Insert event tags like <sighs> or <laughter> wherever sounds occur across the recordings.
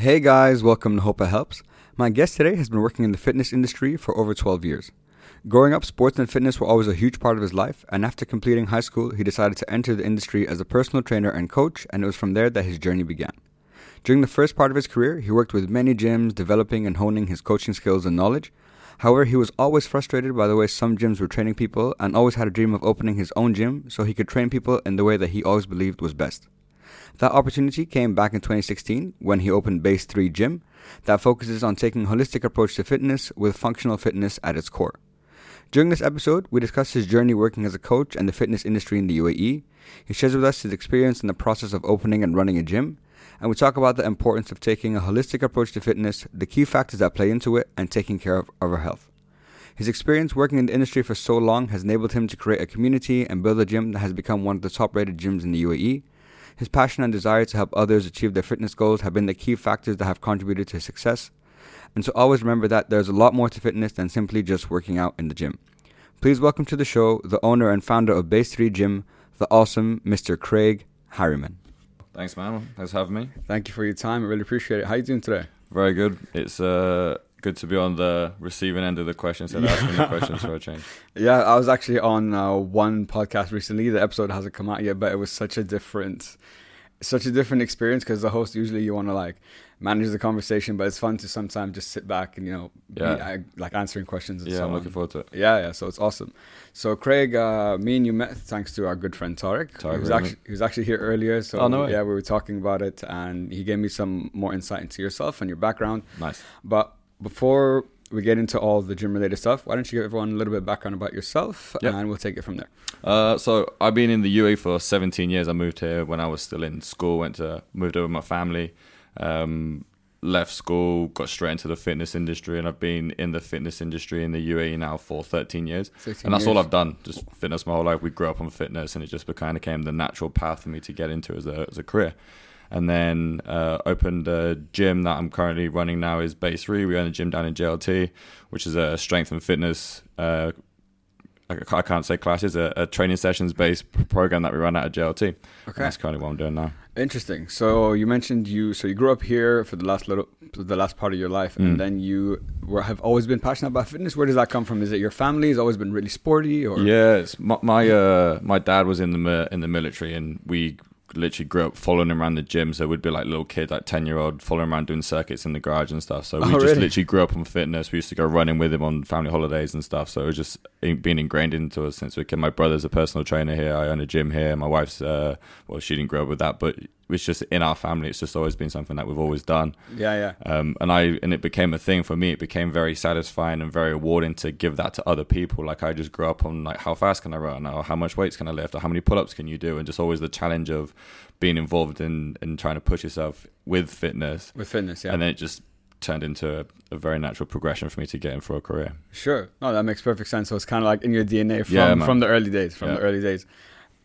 Hey guys, welcome to Hope It Helps. My guest today has been working in the fitness industry for over 12 years. Growing up, sports and fitness were always a huge part of his life, and after completing high school, he decided to enter the industry as a personal trainer and coach, and it was from there that his journey began. During the first part of his career, he worked with many gyms, developing and honing his coaching skills and knowledge. However, he was always frustrated by the way some gyms were training people and always had a dream of opening his own gym so he could train people in the way that he always believed was best. That opportunity came back in 2016 when he opened Base 3 Gym that focuses on taking a holistic approach to fitness with functional fitness at its core. During this episode, we discuss his journey working as a coach and the fitness industry in the UAE. He shares with us his experience in the process of opening and running a gym, and we talk about the importance of taking a holistic approach to fitness, the key factors that play into it, and taking care of, of our health. His experience working in the industry for so long has enabled him to create a community and build a gym that has become one of the top rated gyms in the UAE. His passion and desire to help others achieve their fitness goals have been the key factors that have contributed to his success. And so always remember that there's a lot more to fitness than simply just working out in the gym. Please welcome to the show the owner and founder of Base 3 Gym, the awesome Mr. Craig Harriman. Thanks, man. Thanks for having me. Thank you for your time. I really appreciate it. How are you doing today? Very good. It's uh, good to be on the receiving end of the questions and asking the questions for a change. <laughs> Yeah, I was actually on uh, one podcast recently. The episode hasn't come out yet, but it was such a different, such a different experience because the host usually you want to like manage the conversation, but it's fun to sometimes just sit back and you know, Yeah. be, uh, like answering questions. And Yeah, so I'm on. looking forward to it. Yeah, yeah. So it's awesome. So Craig, uh, me and you met thanks to our good friend Tarek. Tarek he was actually he was actually here earlier. So Oh, no yeah, we were talking about it, and he gave me some more insight into yourself and your background. Nice. But before we get into all the gym related stuff, why don't you give everyone a little bit of background about yourself, Yep. and we'll take it from there. Uh, so I've been in the UAE for 17 years. I moved here when I was still in school. Went to moved over with my family. Um, left school, got straight into the fitness industry, and I've been in the fitness industry in the UAE now for 13 years. and that's all. I've done. Just fitness my whole life. We grew up on fitness, and it just kind of became the natural path for me to get into as a as a career. And then uh, opened a gym that I'm currently running now is Base Three. We own a gym down in JLT, which is a strength and fitness. Uh, I can't say classes, a, a training sessions based program that we run out of JLT. And Okay. that's currently what I'm doing now. Interesting. So you mentioned you so you grew up here for the last little the last part of your life, Mm. and then you were, have always been passionate about fitness. Where does that come from? Is it your family has always been really sporty, or it's my my, uh, my dad was in the in the military, and we literally grew up following him around the gym. So we'd be like little kid, like ten year old, following around doing circuits in the garage and stuff. So we Oh, just really? literally grew up on fitness. We used to go running with him on family holidays and stuff. So it was just being ingrained into us since we came. My brother's a personal trainer here. I own a gym here. My wife's uh, well, she didn't grow up with that, but it's just in our family. It's just always been something that we've always done. yeah, yeah. um, and I and it became a thing for me. It became very satisfying and very rewarding to give that to other people. Like I just grew up on like how fast can I run, or how much weights can I lift, or how many pull-ups can you do, and just always the challenge of being involved in in trying to push yourself with fitness. With fitness, yeah. And then it just turned into a, a very natural progression for me to get in for a career. Sure. No, that makes perfect sense. So it's kind of like in your DNA from, Yeah, from the early days, from Yeah. the early days.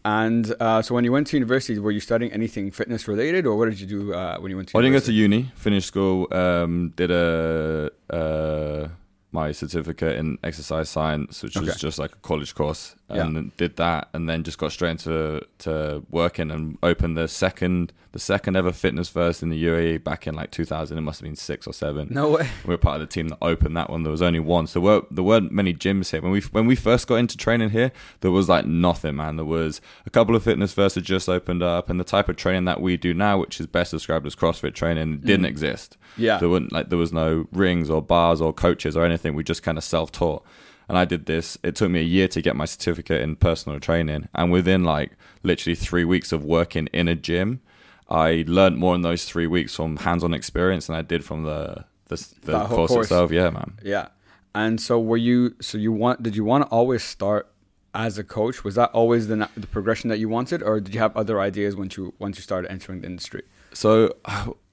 And uh, so when you went to university, were you studying anything fitness related, or what did you do uh, when you went to? University? I didn't go to uni, finished school, um, did a uh, my certificate in exercise science, which was just like a college course. And then did that, and then just got straight into to working and opened the second the second ever Fitness First in the UAE back in like 2000. It must have been six or seven. No way. We were part of the team that opened that one. There was only one. So there weren't, there weren't many gyms here. When we when we first got into training here, there was like nothing, man. There was a couple of Fitness First had just opened up, and the type of training that we do now, which is best described as CrossFit training, mm. didn't exist. Yeah. There weren't like there was no rings or bars or coaches or anything. We just kind of self taught. And I did this. It took me a year to get my certificate in personal training, and within like literally three weeks of working in a gym, I learned more in those three weeks from hands-on experience than I did from the the, the course, course. itself. Yeah, man. Yeah. And so were you? So you want? Did you want to always start as a coach? Was that always the the progression that you wanted, or did you have other ideas once you once you started entering the industry? So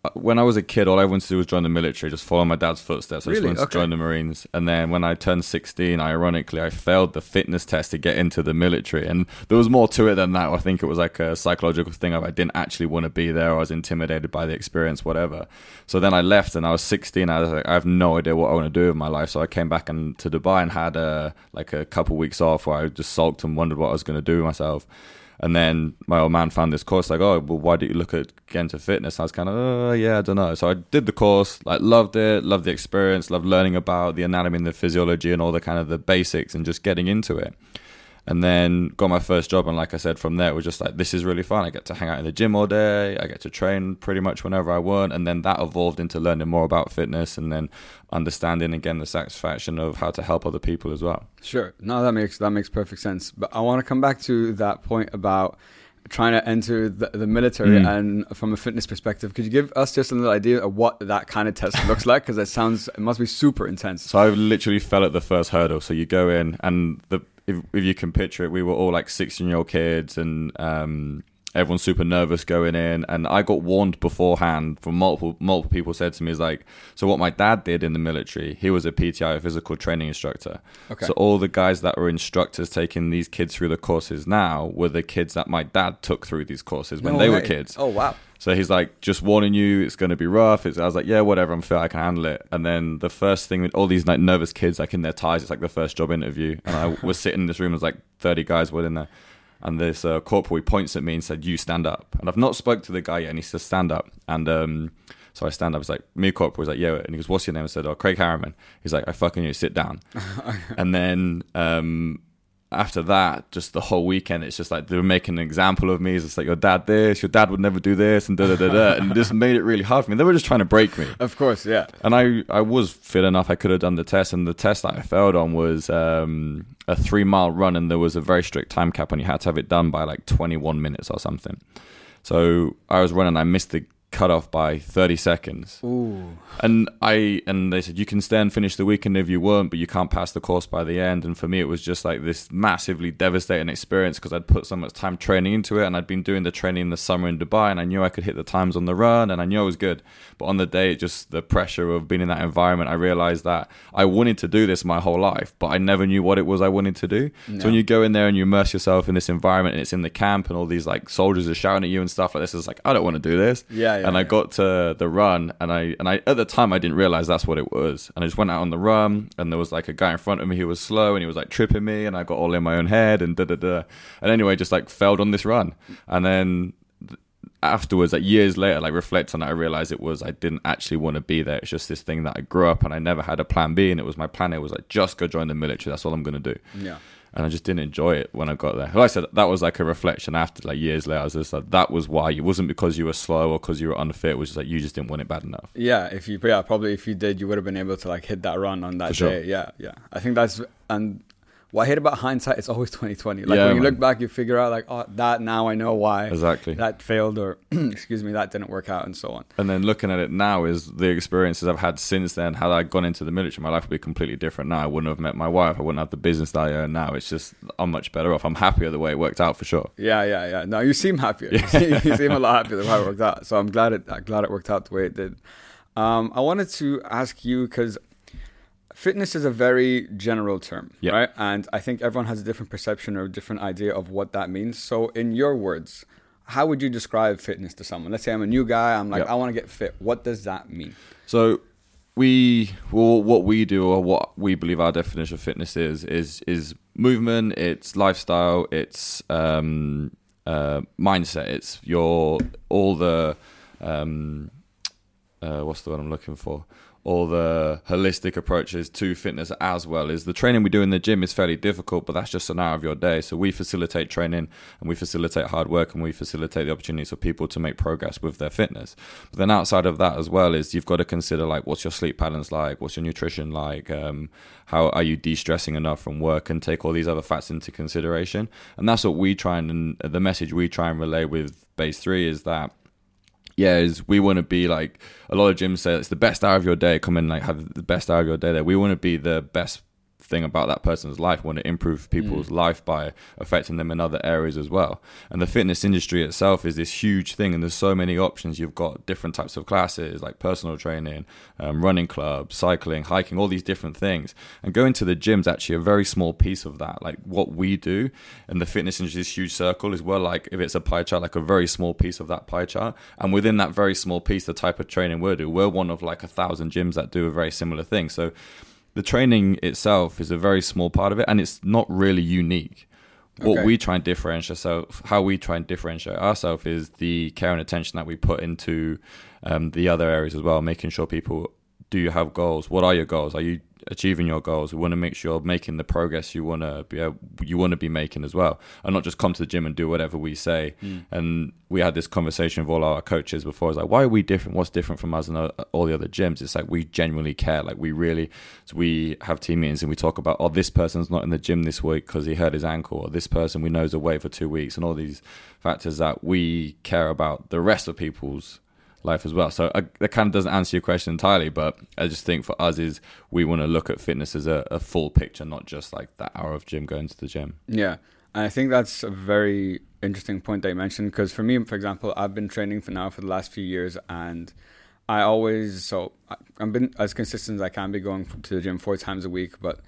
Uh, when I was a kid, all I wanted to do was join the military, just follow my dad's footsteps. I just wanted Okay. to join the Marines. And then when I turned 16, ironically, I failed the fitness test to get into the military. And there was more to it than that. I think it was like a psychological thing of I didn't actually want to be there. I was intimidated by the experience, whatever. So then I left and I was 16. I was like, I have no idea what I want to do with my life. So I came back and to Dubai and had a, like a couple weeks off where I just sulked and wondered what I was going to do with myself. And then my old man found this course, like, oh, well, why don't you look at getting to fitness? I was kind of, oh, uh, yeah, I don't know. So I did the course, like, loved it, loved the experience, loved learning about the anatomy and the physiology and all the kind of the basics and just getting into it and then got my first job and like i said from there it was just like this is really fun. I get to hang out in the gym all day. I get to train pretty much whenever i want. And then that evolved into learning more about fitness and then understanding again the satisfaction of how to help other people as well. Sure. No that makes that makes perfect sense. But i want to come back to that point about trying to enter the, the military mm. and from a fitness perspective. Could you give us just a little idea of what that kind of test looks like? Because it sounds it must be super intense. So i literally fell at the first hurdle. So you go in and the if, if you can picture it, we were all like 16 year old kids and um, everyone's super nervous going in. And I got warned beforehand from multiple, multiple people said to me, is like, so what my dad did in the military, he was a PTI, a physical training instructor. Okay. So all the guys that were instructors taking these kids through the courses now were the kids that my dad took through these courses when no they way. were kids. Oh, wow. So he's like, just warning you, it's going to be rough. It's, I was like, yeah, whatever, I'm fit, I can handle it. And then the first thing with all these like nervous kids, like in their ties, it's like the first job interview. And I was <laughs> sitting in this room, there's like 30 guys were in there. And this uh, corporal he points at me and said, you stand up. And I've not spoke to the guy yet, and he says, stand up. And um, so I stand up. He's like, me, corporal. He's like, yeah. And he goes, what's your name? I said, oh, Craig Harriman. He's like, I fucking you, sit down. <laughs> and then um, after that, just the whole weekend, it's just like they were making an example of me. It's like your dad this, your dad would never do this, and da da da da, and this made it really hard for me. They were just trying to break me. Of course, yeah. And I, I was fit enough. I could have done the test, and the test that I failed on was um, a three mile run, and there was a very strict time cap, and you had to have it done by like twenty one minutes or something. So I was running. I missed the cut off by 30 seconds. Ooh. And I and they said you can stay and finish the weekend if you want, but you can't pass the course by the end. And for me, it was just like this massively devastating experience because I'd put so much time training into it, and I'd been doing the training in the summer in Dubai, and I knew I could hit the times on the run, and I knew I was good. But on the day, just the pressure of being in that environment, I realized that I wanted to do this my whole life, but I never knew what it was I wanted to do. No. So when you go in there and you immerse yourself in this environment, and it's in the camp, and all these like soldiers are shouting at you and stuff like this, it's like I don't want to do this. Yeah. Yeah and I got to the run, and I and I at the time I didn't realize that's what it was, and I just went out on the run, and there was like a guy in front of me who was slow, and he was like tripping me, and I got all in my own head, and da da da, and anyway, just like failed on this run, and then afterwards, like years later, like reflect on it, I realized it was I didn't actually want to be there. It's just this thing that I grew up and I never had a plan B, and it was my plan. It was like just go join the military. That's all I'm gonna do. Yeah and I just didn't enjoy it when I got there. Like I said, that was like a reflection after like years later. I was just like, that was why. It wasn't because you were slow or because you were unfit. It was just like you just didn't want it bad enough. Yeah, if you yeah probably if you did, you would have been able to like hit that run on that For day. Sure. Yeah, yeah. I think that's and what I hate about hindsight, it's always <laughs> 2020. Like yeah, when you man. look back, you figure out like, oh, that now I know why exactly that failed or <clears throat> excuse me, that didn't work out and so on. And then looking at it now is the experiences I've had since then. Had I gone into the military, my life would be completely different now. I wouldn't have met my wife. I wouldn't have the business that I earn now. It's just I'm much better off. I'm happier the way it worked out for sure. Yeah, yeah, yeah. No, you seem happier. <laughs> Yeah. <laughs> you seem a lot happier the way it worked out. So I'm glad it. I'm glad it worked out the way it did. Um, I wanted to ask you because fitness is a very general term, yep. right? And I think everyone has a different perception or a different idea of what that means. So, in your words, how would you describe fitness to someone? Let's say I'm a new guy. I'm like, yep. I want to get fit. What does that mean? So, we well, what we do or what we believe our definition of fitness is is is movement. It's lifestyle. It's um, uh, mindset. It's your all the um, uh, what's the word I'm looking for? All the holistic approaches to fitness as well is the training we do in the gym is fairly difficult but that's just an hour of your day. So we facilitate training and we facilitate hard work and we facilitate the opportunities for people to make progress with their fitness. But then outside of that as well is you've got to consider like what's your sleep patterns like? What's your nutrition like? Um, how are you de-stressing enough from work? And take all these other facts into consideration. And that's what we try and the message we try and relay with base 3 is that yeah, is we want to be like a lot of gyms say it's the best hour of your day. Come in like have the best hour of your day there. We want to be the best thing about that person's life, want to improve people's mm. life by affecting them in other areas as well. And the fitness industry itself is this huge thing, and there's so many options. You've got different types of classes like personal training, um, running clubs, cycling, hiking, all these different things. And going to the gym's actually a very small piece of that. Like what we do and the fitness industry, this huge circle is well, like if it's a pie chart, like a very small piece of that pie chart. And within that very small piece, the type of training we do, we're one of like a thousand gyms that do a very similar thing. So the training itself is a very small part of it and it's not really unique what Okay. we try and differentiate ourselves, how we try and differentiate ourselves is the care and attention that we put into um, the other areas as well, making sure people do you have goals? What are your goals? Are you achieving your goals? We want to make sure you're making the progress you want to be able, you want to be making as well, and not just come to the gym and do whatever we say. And we had this conversation with all our coaches before. It's like, why are we different? What's different from us and uh, all the other gyms? It's like we genuinely care. Like we really, so we have team meetings and we talk about, oh, this person's not in the gym this week because he hurt his ankle, or this person we know is away for two weeks, and all these factors that we care about the rest of people's life as well. So I, that kind of doesn't answer your question entirely, but I just think for us is we want to look at fitness as a, a full picture, not just like that hour of gym going to the gym. Yeah, and I think that's a very interesting point that you mentioned because for me, for example, I've been training for now for the last few years, and I always so I've been as consistent as I can be going to the gym four times a week. But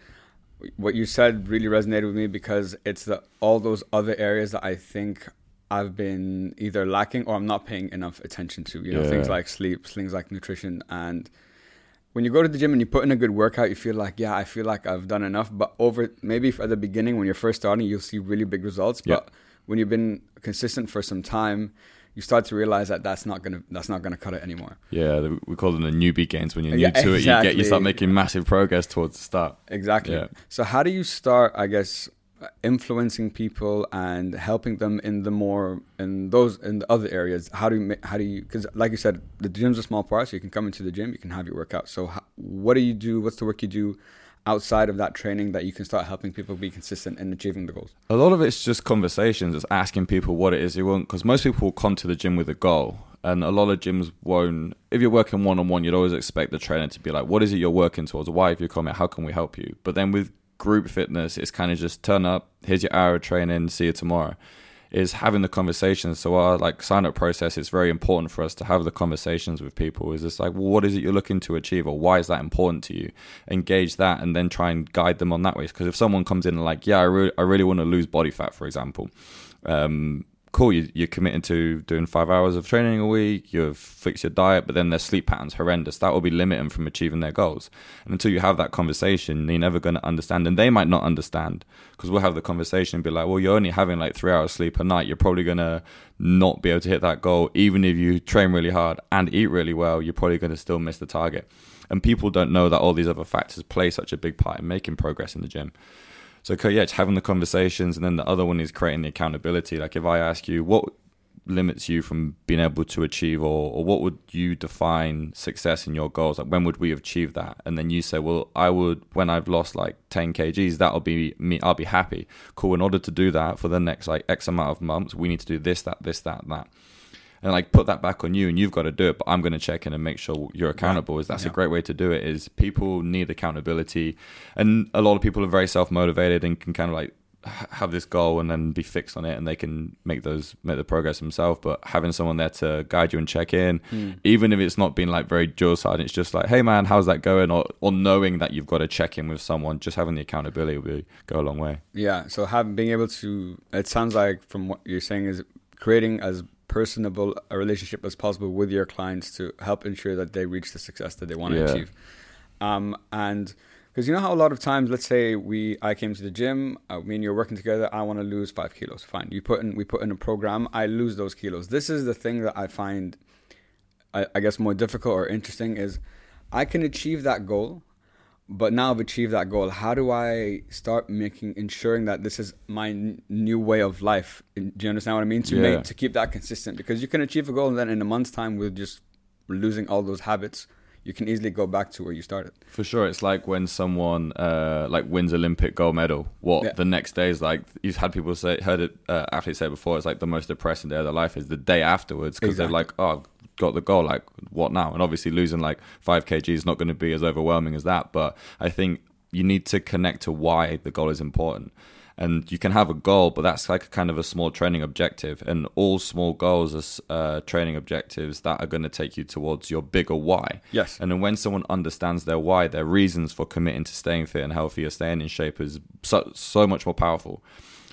what you said really resonated with me because it's the all those other areas that I think I've been either lacking or I'm not paying enough attention to. You know, things like sleep, things like nutrition, and when you go to the gym and you put in a good workout, you feel like, yeah, I feel like I've done enough. But over maybe at the beginning when you're first starting, you'll see really big results. But when you've been consistent for some time, you start to realize that that's not gonna that's not gonna cut it anymore. Yeah, we call them the newbie gains. When you're new Yeah, <laughs> to it, you get you start making massive progress towards the start. Exactly. Yeah. So how do you start? I guess influencing people and helping them in the more in those in the other areas. How do you how do you because like you said, the gym's a small part, so you can come into the gym, you can have your workout. So how, what do you do? What's the work you do? Outside of that training, that you can start helping people be consistent in achieving the goals. A lot of it's just conversations, it's asking people what it is you want. Because most people will come to the gym with a goal, and a lot of gyms won't. If you're working one on one, you'd always expect the trainer to be like, "What is it you're working towards? Why have you come here? How can we help you?" But then with group fitness, is kind of just turn up. Here's your hour of training. See you tomorrow. Is having the conversations. So our like sign up process is very important for us to have the conversations with people. Is just like, well, what is it you're looking to achieve, or why is that important to you? Engage that, and then try and guide them on that way. Because if someone comes in and like, yeah, I really, I really want to lose body fat, for example, um, cool, you, you're committing to doing five hours of training a week, you've fixed your diet, but then their sleep pattern's horrendous. That will be limiting from achieving their goals. And until you have that conversation, they're never going to understand. And they might not understand because we'll have the conversation and be like, well, you're only having like three hours sleep a night. You're probably going to not be able to hit that goal. Even if you train really hard and eat really well, you're probably going to still miss the target. And people don't know that all these other factors play such a big part in making progress in the gym. So yeah, just having the conversations, and then the other one is creating the accountability. Like if I ask you what limits you from being able to achieve, or, or what would you define success in your goals? Like when would we achieve that? And then you say, well, I would when I've lost like 10 kgs, that'll be me. I'll be happy. Cool. In order to do that for the next like X amount of months, we need to do this, that, this, that, that. And like put that back on you, and you've got to do it. But I'm going to check in and make sure you're accountable. Is that's a great way to do it? Is people need accountability, and a lot of people are very self motivated and can kind of like have this goal and then be fixed on it, and they can make those make the progress themselves. But having someone there to guide you and check in, hmm. even if it's not being like very jaw side, it's just like, hey man, how's that going? Or or knowing that you've got to check in with someone, just having the accountability will be, go a long way. Yeah. So having being able to, it sounds like from what you're saying is creating as personable a relationship as possible with your clients to help ensure that they reach the success that they want to Yeah. achieve. Um, and because you know how a lot of times, let's say we, I came to the gym, uh, me and you're working together. I want to lose five kilos. Fine. You put in, we put in a program. I lose those kilos. This is the thing that I find, I, I guess, more difficult or interesting is, I can achieve that goal, but now I've achieved that goal. How do I start making ensuring that this is my n- new way of life? Do you understand what I mean? To Yeah. make to keep that consistent because you can achieve a goal and then in a month's time with just losing all those habits, you can easily go back to where you started. For sure, it's like when someone uh, like wins Olympic gold medal. What Yeah. the next day is like? You've had people say, heard it, uh, athletes say before. It's like the most depressing day of their life is the day afterwards because Exactly. they're like, oh, got the goal. Like, what now? And obviously, losing like five kg is not going to be as overwhelming as that. But I think you need to connect to why the goal is important. And you can have a goal, but that's like a kind of a small training objective. And all small goals are uh, training objectives that are going to take you towards your bigger why. Yes. And then when someone understands their why, their reasons for committing to staying fit and healthy or staying in shape is so, so much more powerful.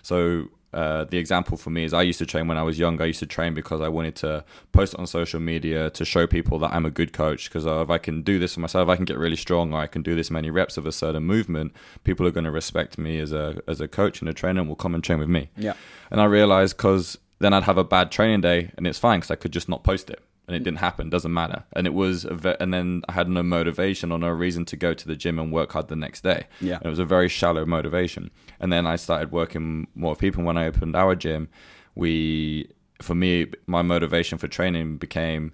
So uh, the example for me is I used to train when I was young. I used to train because I wanted to post on social media to show people that I'm a good coach. Because if I can do this for myself, I can get really strong, or I can do this many reps of a certain movement. People are going to respect me as a as a coach and a trainer, and will come and train with me. Yeah. And I realized because then I'd have a bad training day, and it's fine because I could just not post it and it didn't happen. Doesn't matter. And it was, a ve- and then I had no motivation or no reason to go to the gym and work hard the next day. Yeah. And it was a very shallow motivation. And then I started working more with people. When I opened our gym, we, for me, my motivation for training became.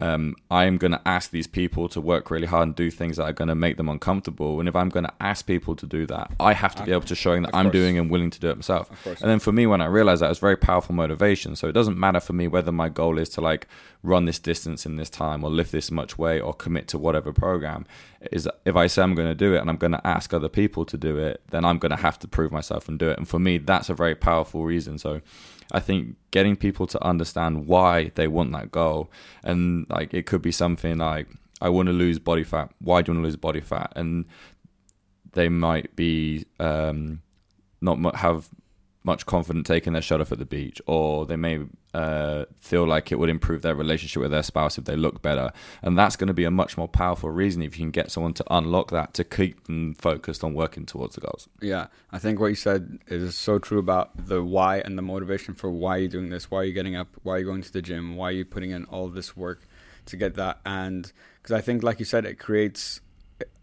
Um, I'm going to ask these people to work really hard and do things that are going to make them uncomfortable. And if I'm going to ask people to do that, I have to be able to showing that I'm doing and willing to do it myself. And then for me, when I realized that, it was very powerful motivation. So it doesn't matter for me whether my goal is to like run this distance in this time or lift this much weight or commit to whatever program. Is if I say I'm going to do it and I'm going to ask other people to do it, then I'm going to have to prove myself and do it. And for me, that's a very powerful reason. So I think getting people to understand why they want that goal, and like it could be something like I want to lose body fat. Why do you want to lose body fat? And they might be um, not have much confident taking their shot off at the beach, or they may uh, feel like it would improve their relationship with their spouse if they look better. And that's going to be a much more powerful reason if you can get someone to unlock that to keep them focused on working towards the goals. Yeah, I think what you said is so true about the why and the motivation for why you're doing this, why you're getting up, why you're going to the gym, why you're putting in all this work to get that. And because I think, like you said, it creates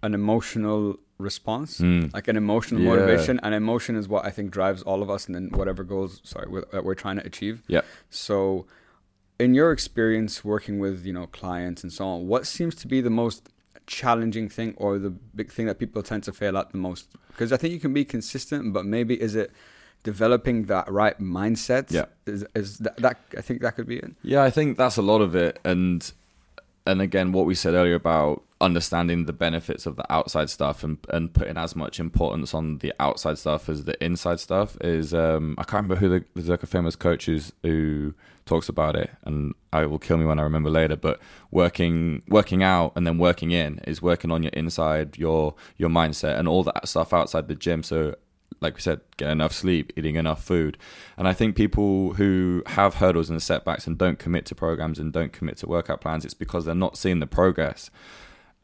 an emotional response, Mm. like an emotional Yeah. motivation. And emotion is what I think drives all of us and then whatever goals, sorry, we- that we're trying to achieve. Yeah. So, in your experience working with you know clients and so on, what seems to be the most challenging thing or the big thing that people tend to fail at the most? Because I think you can be consistent, but maybe is it developing that right mindset? Yeah. is, is that, that I think that could be it. Yeah, I think that's a lot of it, and and again, what we said earlier about understanding the benefits of the outside stuff and and putting as much importance on the outside stuff as the inside stuff is. Um, I can't remember who the, there's like a famous coach who's, who talks about it, and I will kill me when I remember later. But working working out and then working in is working on your inside, your your mindset, and all that stuff outside the gym. So like we said, get enough sleep, eating enough food. And I think people who have hurdles and setbacks and don't commit to programs and don't commit to workout plans, it's because they're not seeing the progress.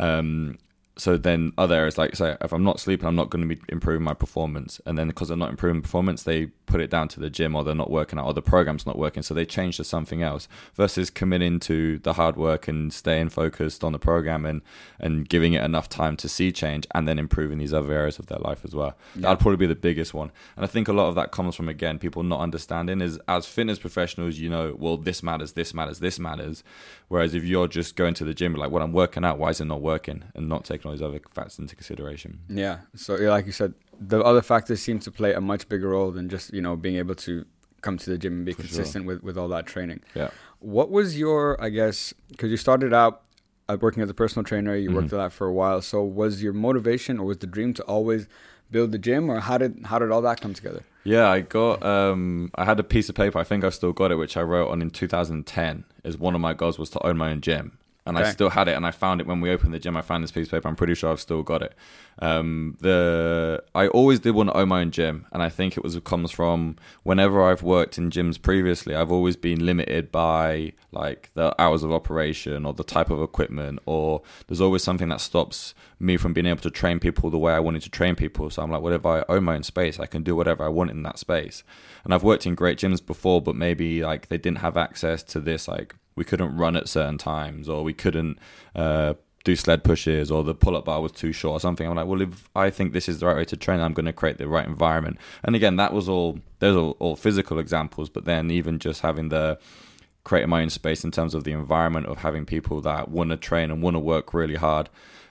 Um, so then other areas, like say, if I'm not sleeping, I'm not going to be improving my performance. And then because they're not improving performance, they put it down to the gym or they're not working out or the program's not working. So they change to something else versus committing to the hard work and staying focused on the program and, and giving it enough time to see change and then improving these other areas of their life as well. That'd probably be the biggest one. And I think a lot of that comes from, again, people not understanding is as fitness professionals, you know, well, this matters, this matters, this matters. Whereas if you're just going to the gym, like, well, I'm working out, why is it not working? And not taking all these other facts into consideration. Yeah. So like you said, the other factors seem to play a much bigger role than just you know being able to come to the gym and be For sure. consistent with with all that training. Yeah. What was your, I guess, because you started out uh, working as a personal trainer, you worked Mhm. at that for a while. So was your motivation or was the dream to always build the gym, or how did how did all that come together? Yeah, I got um I had a piece of paper, I think I've still got it, which I wrote on in 2010 is one of my goals was to own my own gym. And I still had it and I found it when we opened the gym, I found this piece of paper. I'm pretty sure I've still got it. Um the I always did want to own my own gym and I think it was it comes from whenever I've worked in gyms previously, I've always been limited by like the hours of operation or the type of equipment or there's always something that stops me from being able to train people the way I wanted to train people. So I'm like, whatever I own my own space? I can do whatever I want in that space. And I've worked in great gyms before, but maybe like they didn't have access to this. Like we couldn't run at certain times, or we couldn't uh, do sled pushes, or the pull-up bar was too short, or something. I'm like, well, if I think this is the right way to train, I'm going to create the right environment. And again, that was all. Those are all physical examples, but then even just having the creating my own space in terms of the environment of having people that want to train and want to work really hard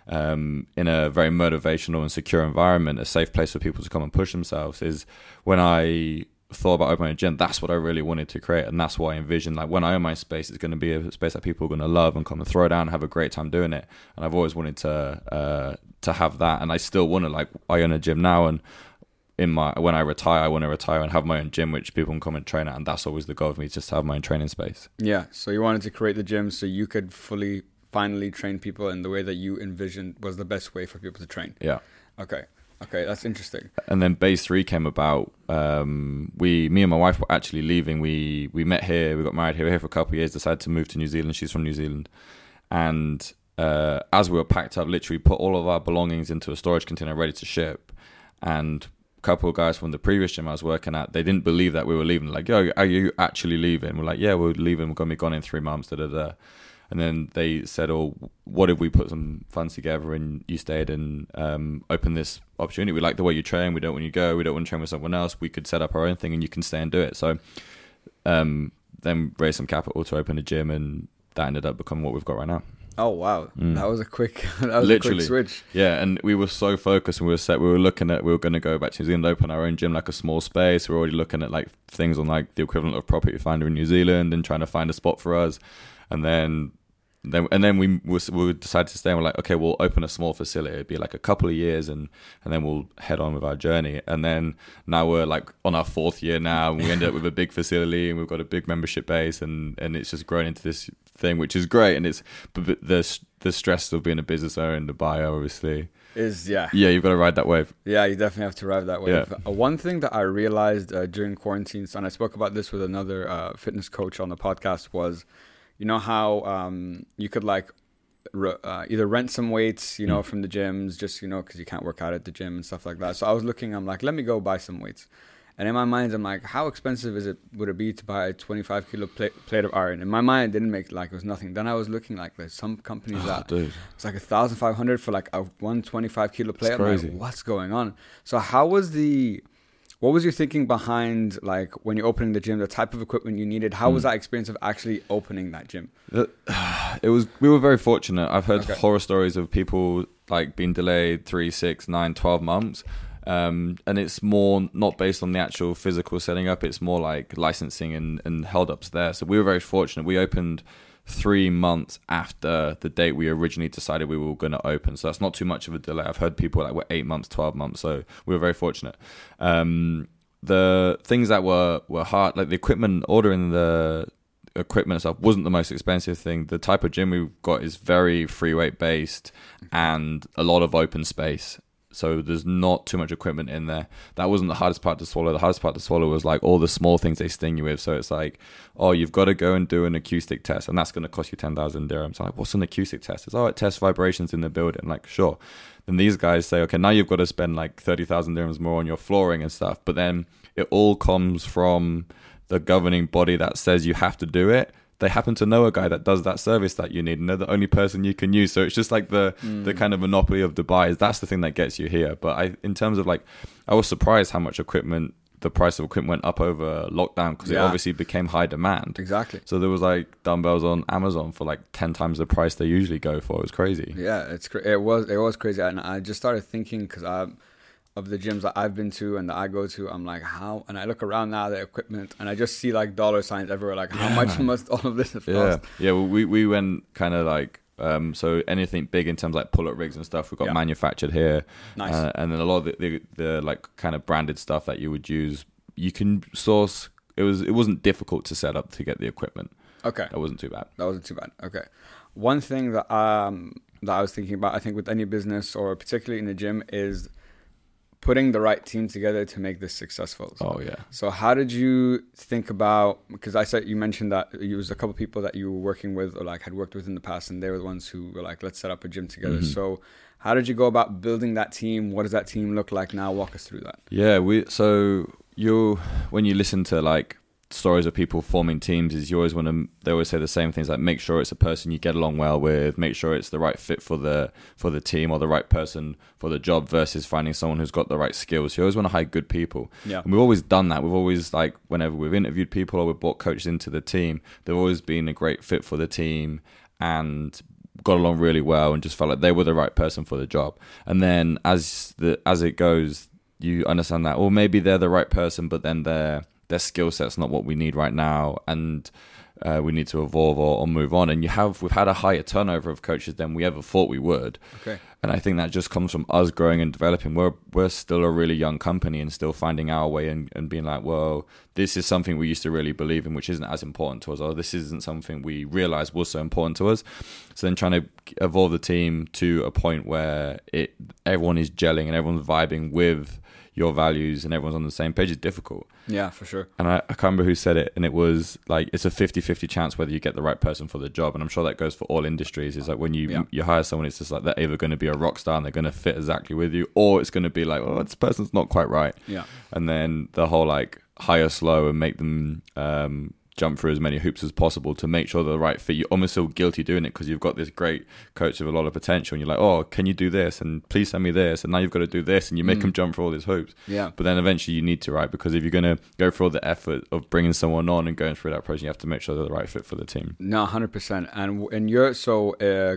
um, in a very motivational and secure environment, a safe place for people to come and push themselves is when I thought about opening a gym, that's what I really wanted to create. And that's why I envisioned like when I own my space, it's going to be a space that people are going to love and come and throw down and have a great time doing it. And I've always wanted to, uh, to have that. And I still want to like, I own a gym now and in my, when I retire, I want to retire and have my own gym, which people can come and train at. And that's always the goal of me, just to have my own training space. Yeah. So you wanted to create the gym so you could fully, finally train people in the way that you envisioned was the best way for people to train. Yeah. Okay. Okay, that's interesting. And then base three came about. Um, we, me and my wife were actually leaving. We we met here. We got married here. We here for a couple of years. Decided to move to New Zealand. She's from New Zealand, and uh, as we were packed up, literally put all of our belongings into a storage container ready to ship. And a couple of guys from the previous gym I was working at, they didn't believe that we were leaving. Like, yo, are you actually leaving? We're like, yeah, we're leaving. We're gonna be gone in three months. Da da da. And then they said, "Oh, what if we put some funds together and you stayed and um, opened this opportunity? We like the way you train. We don't want you to go. We don't want to train with someone else. We could set up our own thing and you can stay and do it." So, um, then raise some capital to open a gym, and that ended up becoming what we've got right now. Oh wow, Mm. that was a quick, <laughs> that was Literally. a quick switch. Yeah, and we were so focused and we were set. We were looking at we were going to go back to New Zealand, open our own gym, like a small space. We are already looking at like things on like the equivalent of Property Finder in New Zealand and trying to find a spot for us. And then, then and then we we decided to stay. and We're like, okay, we'll open a small facility. It'd be like a couple of years, and and then we'll head on with our journey. And then now we're like on our fourth year now, and we ended up with a big facility, and we've got a big membership base, and and it's just grown into this thing, which is great. And it's but but the the stress of being a business owner in Dubai, obviously. Is yeah, Yeah, you've got to ride that wave. yeah. You definitely have to ride that wave. Yeah. Uh, one thing that I realized uh, during quarantine, and I spoke about this with another uh, fitness coach on the podcast, was, you know how um, you could like. Uh, either rent some weights, you know, Mm. from the gyms, just you know, because you can't work out at the gym and stuff like that. So I was looking, I'm like, let me go buy some weights, and in my mind, I'm like, how expensive is it? Would it be to buy a 25 kilo plate, plate of iron? In my mind, it didn't make like it was nothing. Then I was looking like there's some companies that dude. it's like a thousand five hundred for like a one twenty five kilo plate. Like, what's going on? So how was the what was your thinking behind like when you're opening the gym, the type of equipment you needed? How was Hmm. that experience of actually opening that gym? <sighs> It was. We were very fortunate. I've heard Okay. horror stories of people like being delayed three, six, nine, twelve months. Um, and it's more not based on the actual physical setting up. It's more like licensing and, and held ups there. So we were very fortunate. We opened three months after the date we originally decided we were going to open. So that's not too much of a delay. I've heard people like were eight months, twelve months. So we were very fortunate. Um, the things that were were hard, like the equipment, ordering the equipment stuff wasn't the most expensive thing. The type of gym we've got is very free weight based and a lot of open space. So there's not too much equipment in there. That wasn't the hardest part to swallow. The hardest part to swallow was like all the small things they sting you with. So it's like, oh, you've got to go and do an acoustic test, and that's going to cost you ten thousand dirhams. I'm like, what's an acoustic test? It's oh, it tests vibrations in the building. Like, sure. Then these guys say, okay, now you've got to spend like thirty thousand dirhams more on your flooring and stuff. But then it all comes from the governing body that says you have to do it. They happen to know a guy that does that service that you need, and they're the only person you can use. So it's just like the hmm. the kind of monopoly of Dubai. Is that's the thing that gets you here. But I, in terms of like, I was surprised how much equipment, the price of equipment went up over lockdown because it obviously became high demand. Exactly. So there was like dumbbells on Amazon for like ten times the price they usually go for. It was crazy. Yeah, it's it was it was crazy, and I just started thinking because I um, of the gyms that I've been to and that I go to, I'm like, how? And I look around now the equipment, and I just see like dollar signs everywhere. Like, how Yeah, much man. must all of this have Yeah, cost? yeah. Well, we we went kind of like um, so anything big in terms of like pull-up rigs and stuff. we've got Yeah. manufactured here, Nice. uh, and then a lot of the, the the like kind of branded stuff that you would use, you can source. It was it wasn't difficult to set up to get the equipment. okay, That wasn't too bad. that wasn't too bad. Okay, one thing that um that I was thinking about, I think with any business or particularly in the gym, is putting the right team together to make this successful. So Oh yeah. So how did you think about? Because I said you mentioned that you was a couple people that you were working with or like had worked with in the past, and they were the ones who were like, "Let's set up a gym together." Mhm. So how did you go about building that team? What does that team look like now? Walk us through that. Yeah, we so you when you listen to like stories of people forming teams is you always want to they always say the same things like make sure it's a person you get along well with make sure it's the right fit for the for the team or the right person for the job versus finding someone who's got the right skills. You always want to hire good people. Yeah. and we've always done that. We've always like whenever we've interviewed people or we've brought coaches into the team they've always been a great fit for the team and got along really well and just felt like they were the right person for the job. And then as the as it goes you understand that or maybe they're the right person but then their their skill set's not what we need right now and uh, we need to evolve or, or move on. And you have we've had a higher turnover of coaches than we ever thought we would. Okay. And I think that just comes from us growing and developing. We're we're still a really young company and still finding our way and, and being like, well, this is something we used to really believe in, which isn't as important to us, or this isn't something we realized was so important to us. So then trying to evolve the team to a point where it everyone is gelling and everyone's vibing with your values and everyone's on the same page is difficult. Yeah, for sure. And I, I can't remember who said it, and it was like it's a 50-50 chance whether you get the right person for the job. And I'm sure that goes for all industries. Is like when you Yeah. you hire someone, it's just like they're either going to be a rock star and they're going to fit exactly with you, or it's going to be like, oh, this person's not quite right. Yeah. And then the whole like hire slow and make them um, jump through as many hoops as possible to make sure they're the right fit. You almost feel guilty doing it because you've got this great coach with a lot of potential, and you're like, oh, can you do this? And please send me this. And now you've got to do this, and you make Mm. them jump through all these hoops. Yeah. But then eventually you need to, right? Because if you're going to go through all the effort of bringing someone on and going through that process, you have to make sure they're the right fit for the team. No, hundred percent. And in your so uh,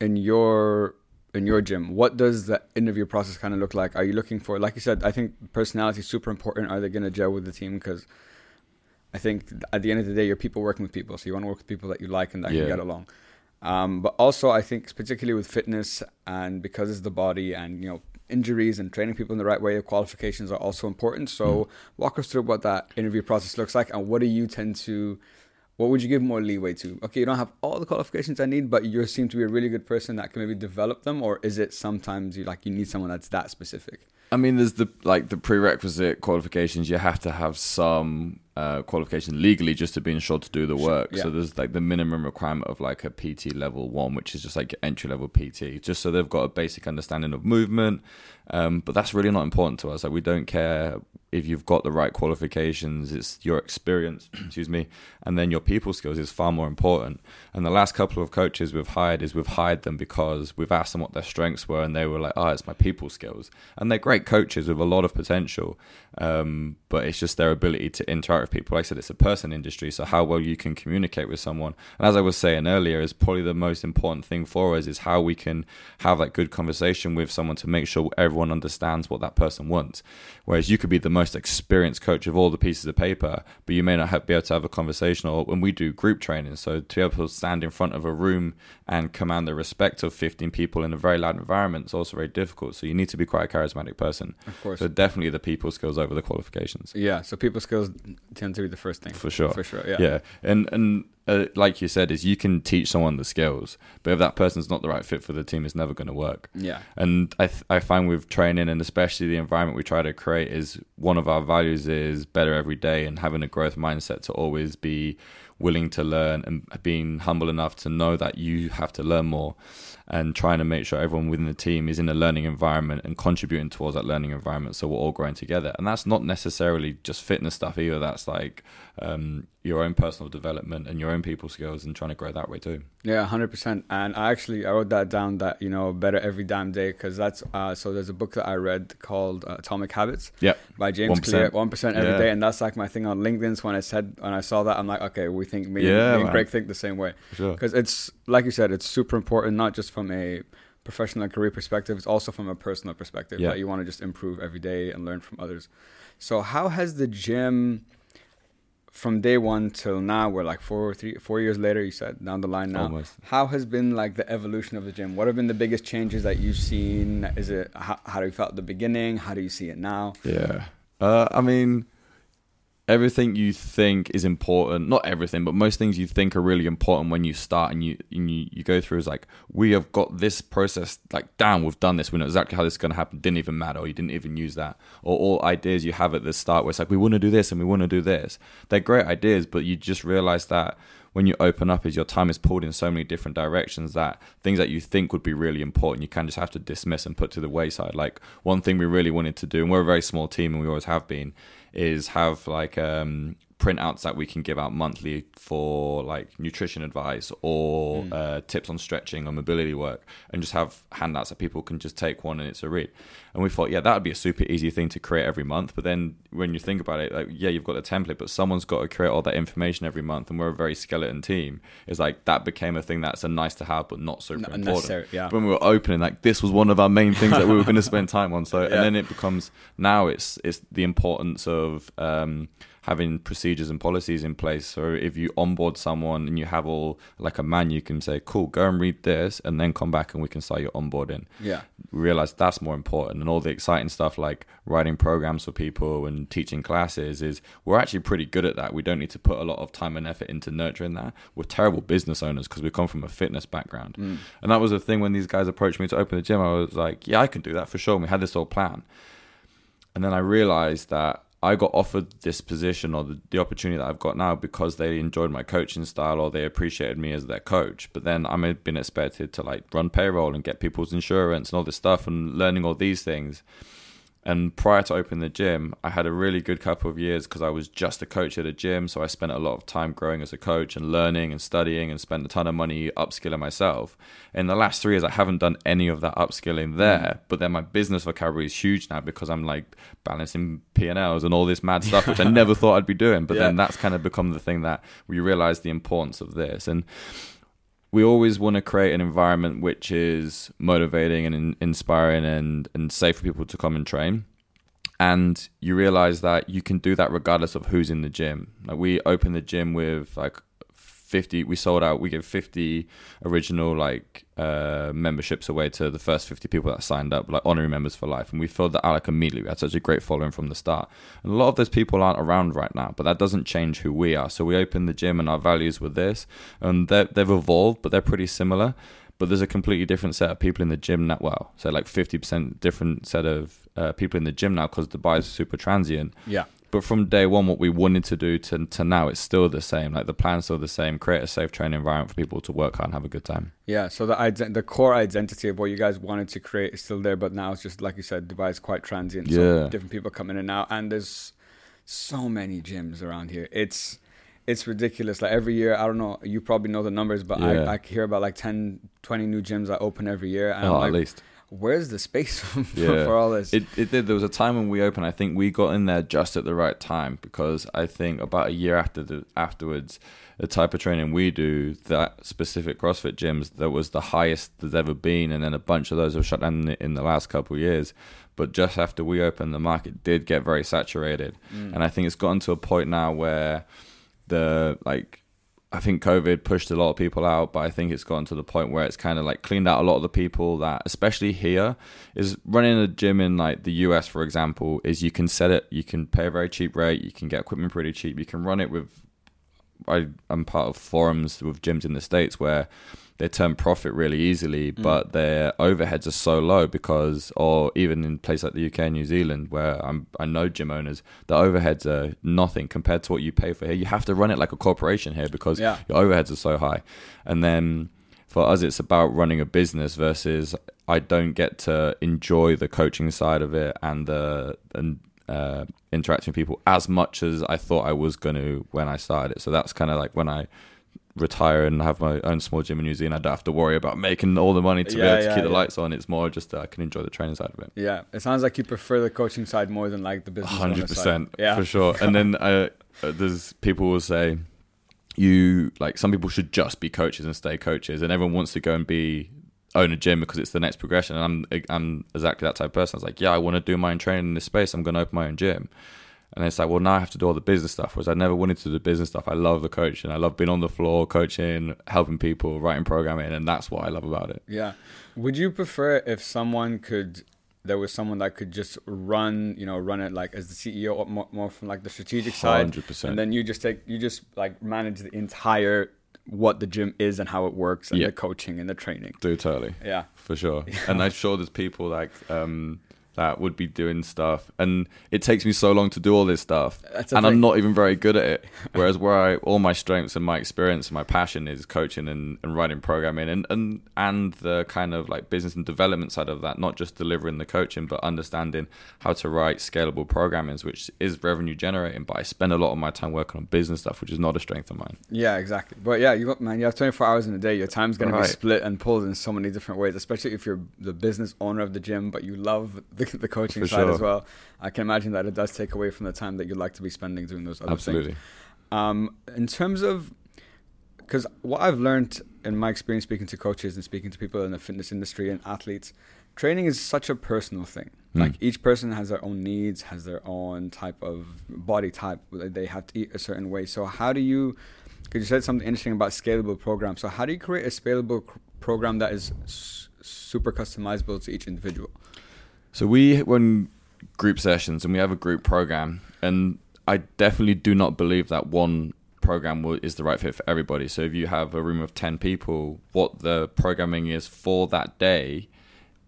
in your in your gym, what does the interview process kind of look like? Are you looking for, like you said, I think personality is super important. Are they going to gel with the team? Because I think at the end of the day, you're people working with people, so you want to work with people that you like and that Yeah. can get along. Um, but also, I think particularly with fitness and because it's the body and you know injuries and training people in the right way, qualifications are also important. So walk us through what that interview process looks like and what do you tend to what would you give more leeway to? Okay, you don't have all the qualifications I need, but you seem to be a really good person that can maybe develop them, or is it sometimes you like you need someone that's that specific? I mean, there's the like the prerequisite qualifications. You have to have some uh, qualification legally just to be insured to do the work. yeah. So there's like the minimum requirement of like a PT level one, which is just like entry level PT, just so they've got a basic understanding of movement. Um, but that's really not important to us. Like we don't care if you've got the right qualifications. It's your experience, <clears throat> excuse me, and then your people skills is far more important. And the last couple of coaches we've hired is we've hired them because we've asked them what their strengths were, and they were like, "Oh, it's my people skills," and they're great coaches with a lot of potential. Um, but it's just their ability to interact with people. Like I said, it's a person industry, so how well you can communicate with someone. And as I was saying earlier, is probably the most important thing for us is how we can have that good conversation with someone to make sure everyone understands what that person wants. Whereas you could be the most experienced coach of all the pieces of paper, but you may not have, be able to have a conversation. Or when we do group training, so to be able to stand in front of a room and command the respect of 15 people in a very loud environment is also very difficult. So you need to be quite a charismatic person. Of course. So definitely the people skills over the qualifications. yeah. So people skills tend to be the first thing. For sure. For sure. Yeah. Yeah, and and uh, like you said, is you can teach someone the skills, but if that person's not the right fit for the team, it's never going to work. Yeah. And I th- I find with training and especially the environment we try to create is one of our values is better every day and having a growth mindset to always be willing to learn and being humble enough to know that you have to learn more and trying to make sure everyone within the team is in a learning environment and contributing towards that learning environment so we're all growing together and that's not necessarily just fitness stuff either that's like um, your own personal development and your own people skills and trying to grow that way too Yeah, hundred percent. And I actually I wrote that down that you know better every damn day because that's uh, so there's a book that I read called uh, Atomic Habits yep by James 1%. Clear. One percent every day, Yeah. and that's like my thing on LinkedIn. So when I said when I saw that, I'm like, okay, we think me, Yeah, and, me and. Greg think the same way for sure because it's like you said, it's super important not just from a professional career perspective, it's also from a personal perspective Yeah. that you want to just improve every day and learn from others. So how has the gym from day one till now we're like four three four years later you said down the line now almost how has been like the evolution of the gym what have been the biggest changes that you've seen is it how, how do you felt at the beginning how do you see it now Yeah. Uh, I mean, everything you think is important, not everything, but most things you think are really important when you start and you and you, you go through is like, we have got this process like down, we've done this, we know exactly how this is going to happen. Didn't even matter, or you didn't even use that. Or all ideas you have at the start where it's like, we want to do this and we want to do this. They're great ideas, but you just realize that when you open up is your time is pulled in so many different directions that things that you think would be really important you can just have to dismiss and put to the wayside like one thing we really wanted to do and we're a very small team and we always have been is have like um printouts that we can give out monthly for like nutrition advice or uh, tips on stretching or mobility work and just have handouts that people can just take one and it's a read. And we thought yeah that would be a super easy thing to create every month. But then when you think about it like yeah you've got a template but someone's got to create all that information every month and we're a very skeleton team. It's like that became a thing that's a nice to have but not super Not important. yeah. when we were opening like this was one of our main things that we were going to spend <laughs> time on. So Yeah. and then it becomes now it's it's the importance of um having procedures and policies in place. So if you onboard someone and you have all like a man, you can say, "Cool, go and read this," and then come back and we can start your onboarding. Yeah, Realize that's more important, and all the exciting stuff like writing programs for people and teaching classes is we're actually pretty good at that. We don't need to put a lot of time and effort into nurturing that. We're terrible business owners because we come from a fitness background, mm. and that was the thing when these guys approached me to open the gym. I was like, "Yeah, I can do that for sure." And we had this whole plan, and then I realized that I got offered this position or the, the, opportunity that I've got now because they enjoyed my coaching style or they appreciated me as their coach. But then I'm been expected to like run payroll and get people's insurance and all this stuff and learning all these things. And prior to opening the gym, I had a really good couple of years because I was just a coach at a gym. So I spent a lot of time growing as a coach and learning and studying and spent a ton of money upskilling myself. In the last three years, I haven't done any of that upskilling there. Mm. But then my business vocabulary is huge now because I'm like balancing P&Ls and all this mad stuff, which I <laughs> never thought I'd be doing. But yeah. then that's kind of become the thing that we realize the importance of this. And we always want to create an environment which is motivating and in- inspiring and, and safe for people to come and train. And you realize that you can do that regardless of who's in the gym. Like we open the gym with like 50 we sold out we gave 50 original like uh, memberships away to the first 50 people that signed up like honorary members for life. And we filled that out like immediately. We had such a great following from the start. And a lot of those people aren't around right now but that doesn't change who we are. So we opened the gym and our values were this. And they've evolved but they're pretty similar. But there's a completely different set of people in the gym now. Well so like 50% different set of uh, people in the gym now because Dubai is super transient. Yeah but from day one, what we wanted to do to, to now, it's still the same. Like the plan's still the same. Create a safe training environment for people to work hard and have a good time. Yeah. So the the core identity of what you guys wanted to create is still there, but now it's just like you said, Dubai is quite transient. Yeah. So different people come in and out, and there's so many gyms around here. It's it's ridiculous. Like every year, I don't know, you probably know the numbers, but yeah. I, I hear about like 10, 20 new gyms that open every year. And oh, like, at least where's the space <laughs> for, yeah. for all this? It, it did. There was a time when we opened. I think we got in there just at the right time because I think about a year after the afterwards, the type of training we do, that specific CrossFit gyms, that was the highest there's ever been, and then a bunch of those have shut down in the last couple of years. But just after we opened, the market did get very saturated, mm. and I think it's gotten to a point now where the like I think COVID pushed a lot of people out, but I think it's gotten to the point where it's kind of like cleaned out a lot of the people that, especially here, is running a gym in like the US, for example, is you can set it, you can pay a very cheap rate, you can get equipment pretty cheap, you can run it with. I, I'm part of forums with gyms in the States where they turn profit really easily, mm. but their overheads are so low because, or even in places like the UK and New Zealand, where I'm, I know gym owners, the overheads are nothing compared to what you pay for here. You have to run it like a corporation here because yeah. your overheads are so high. And then for us, it's about running a business versus I don't get to enjoy the coaching side of it and the and uh, interacting with people as much as I thought I was going to when I started it. So that's kind of like when I retire and have my own small gym in New Zealand, I don't have to worry about making all the money to yeah, be able to yeah, keep the lights on. It's more just that I can enjoy the training side of it. Yeah, it sounds like you prefer the coaching side more than like the business. Hundred percent, yeah, for sure. and then uh, uh, there's people will say you like some people should just be coaches and stay coaches, and everyone wants to go and be own a gym because it's the next progression. And I'm I'm exactly that type of person. I was like, yeah, I want to do my own training in this space. I'm going to open my own gym. And it's like, well, now I have to do all the business stuff, whereas I never wanted to do the business stuff. I love the coaching. I love being on the floor, coaching, helping people, writing programming, and that's what I love about it. Yeah. Would you prefer if someone could, there was someone that could just run, you know, run it like as the CEO, or more, more from like the strategic side, 100%. and then you just take, you just like manage the entire what the gym is and how it works and yeah. the coaching and the training. Do totally. Yeah. For sure. <laughs> And I'm sure there's people like um that would be doing stuff. And it takes me so long to do all this stuff. And i'm not even very good at it. Whereas where i all my strengths and my experience and my passion is coaching and, and writing programming and, and and the kind of like business and development side of that not just delivering the coaching but understanding how to write scalable programming which is revenue generating but i spend a lot of my time working on business stuff which is not a strength of mine. Yeah exactly. But yeah you got man you have 24 hours in a day. Your time's going right. to be split and pulled in so many different ways especially if you're the business owner of the gym but you love the the, the coaching For side sure. as well. I can imagine that it does take away from the time that you'd like to be spending doing those other Absolutely. things. Um, in terms of, because what I've learned in my experience speaking to coaches and speaking to people in the fitness industry and athletes, training is such a personal thing. Like each person has their own needs, has their own type of body type. They have to eat a certain way. So how do you? Because you said something interesting about scalable programs. So how do you create a scalable program that is s- super customizable to each individual? So we run group sessions and we have a group program, and I definitely do not believe that one program will, is the right fit for everybody. So if you have a room of ten people, what the programming is for that day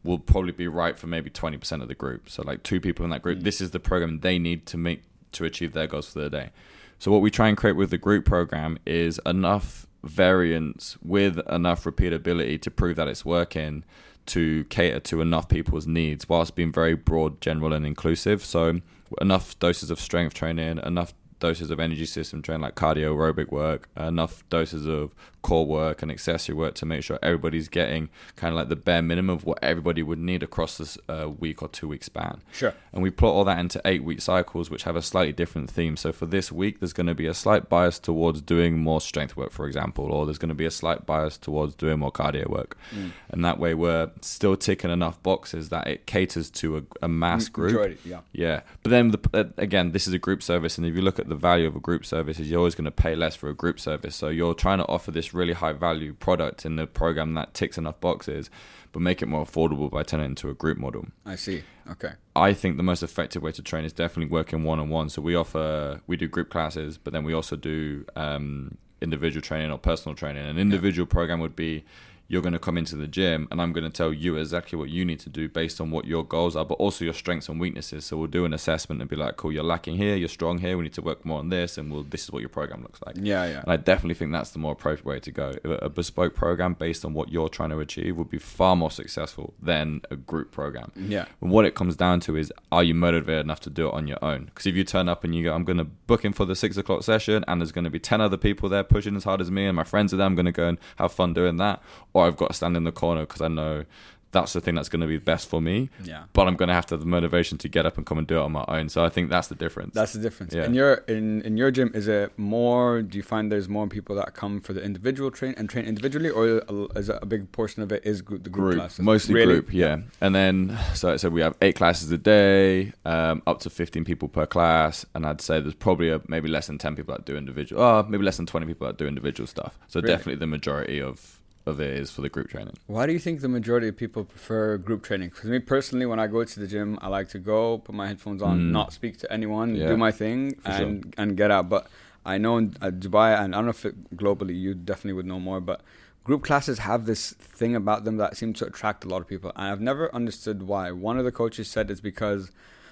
will probably be right for maybe twenty percent of the group. So like two people in that group, Mm. this is the program they need to make to achieve their goals for the day. So what we try and create with the group program is enough variance with enough repeatability to prove that it's working to cater to enough people's needs whilst being very broad, general, and inclusive. So enough doses of strength training, enough doses of energy system training like cardio aerobic work, enough doses of core work and accessory work to make sure everybody's getting kind of like the bare minimum of what everybody would need across this uh, week or two week span. Sure. And we plot all that into eight week cycles, which have a slightly different theme. So for this week, there's going to be a slight bias towards doing more strength work, for example, or there's going to be a slight bias towards doing more cardio work. Mm. And that way, we're still ticking enough boxes that it caters to a, a mass group. Majority, yeah. Yeah, but then the, uh, again, this is a group service, and if you look at the value of a group service, is you're always going to pay less for a group service. So you're trying to offer this really high value product in the program that ticks enough boxes, but make it more affordable by turning it into a group model. I see. Okay. I think the most effective way to train is definitely working one on one. So we offer we do group classes, but then we also do um, individual training or personal training. An individual program would be you're going to come into the gym and I'm going to tell you exactly what you need to do based on what your goals are, but also your strengths and weaknesses. So we'll do an assessment and be like, cool, you're lacking here, you're strong here, we need to work more on this, and we'll this is what your program looks like. Yeah, yeah. And I definitely think that's the more appropriate way to go. A bespoke program based on what you're trying to achieve would be far more successful than a group program. Yeah. And what it comes down to is, are you motivated enough to do it on your own? Because if you turn up and you go, I'm going to book in for the six o'clock session, and there's going to be 10 other people there pushing as hard as me, and my friends are there, I'm going to go and have fun doing that. Or I've got to stand in the corner because I know that's the thing that's going to be best for me. Yeah. But I'm going to have to have the motivation to get up and come and do it on my own. So I think that's the difference. That's the difference. Yeah. In your in in your gym, is it more? Do you find there's more people that come for the individual train and train individually, or is a big portion of it is group, the group, group, classes? mostly Really? group, yeah. And then, so I said we have eight classes a day, um, up to 15 people per class. And I'd say there's probably a, maybe less than 10 people that do individual, oh, maybe less than 20 people that do individual stuff. So Really? definitely the majority of, of it is for the group training. Why do you think the majority of people prefer group training? Because me personally, when I go to the gym, I like to go, put my headphones on, Mm. not speak to anyone, Yeah, do my thing, for sure. and and get out. But I know in uh, Dubai, and I don't know if it, globally, you definitely would know more, but group classes have this thing about them that seem to attract a lot of people, and I've never understood why. One of the coaches said it's because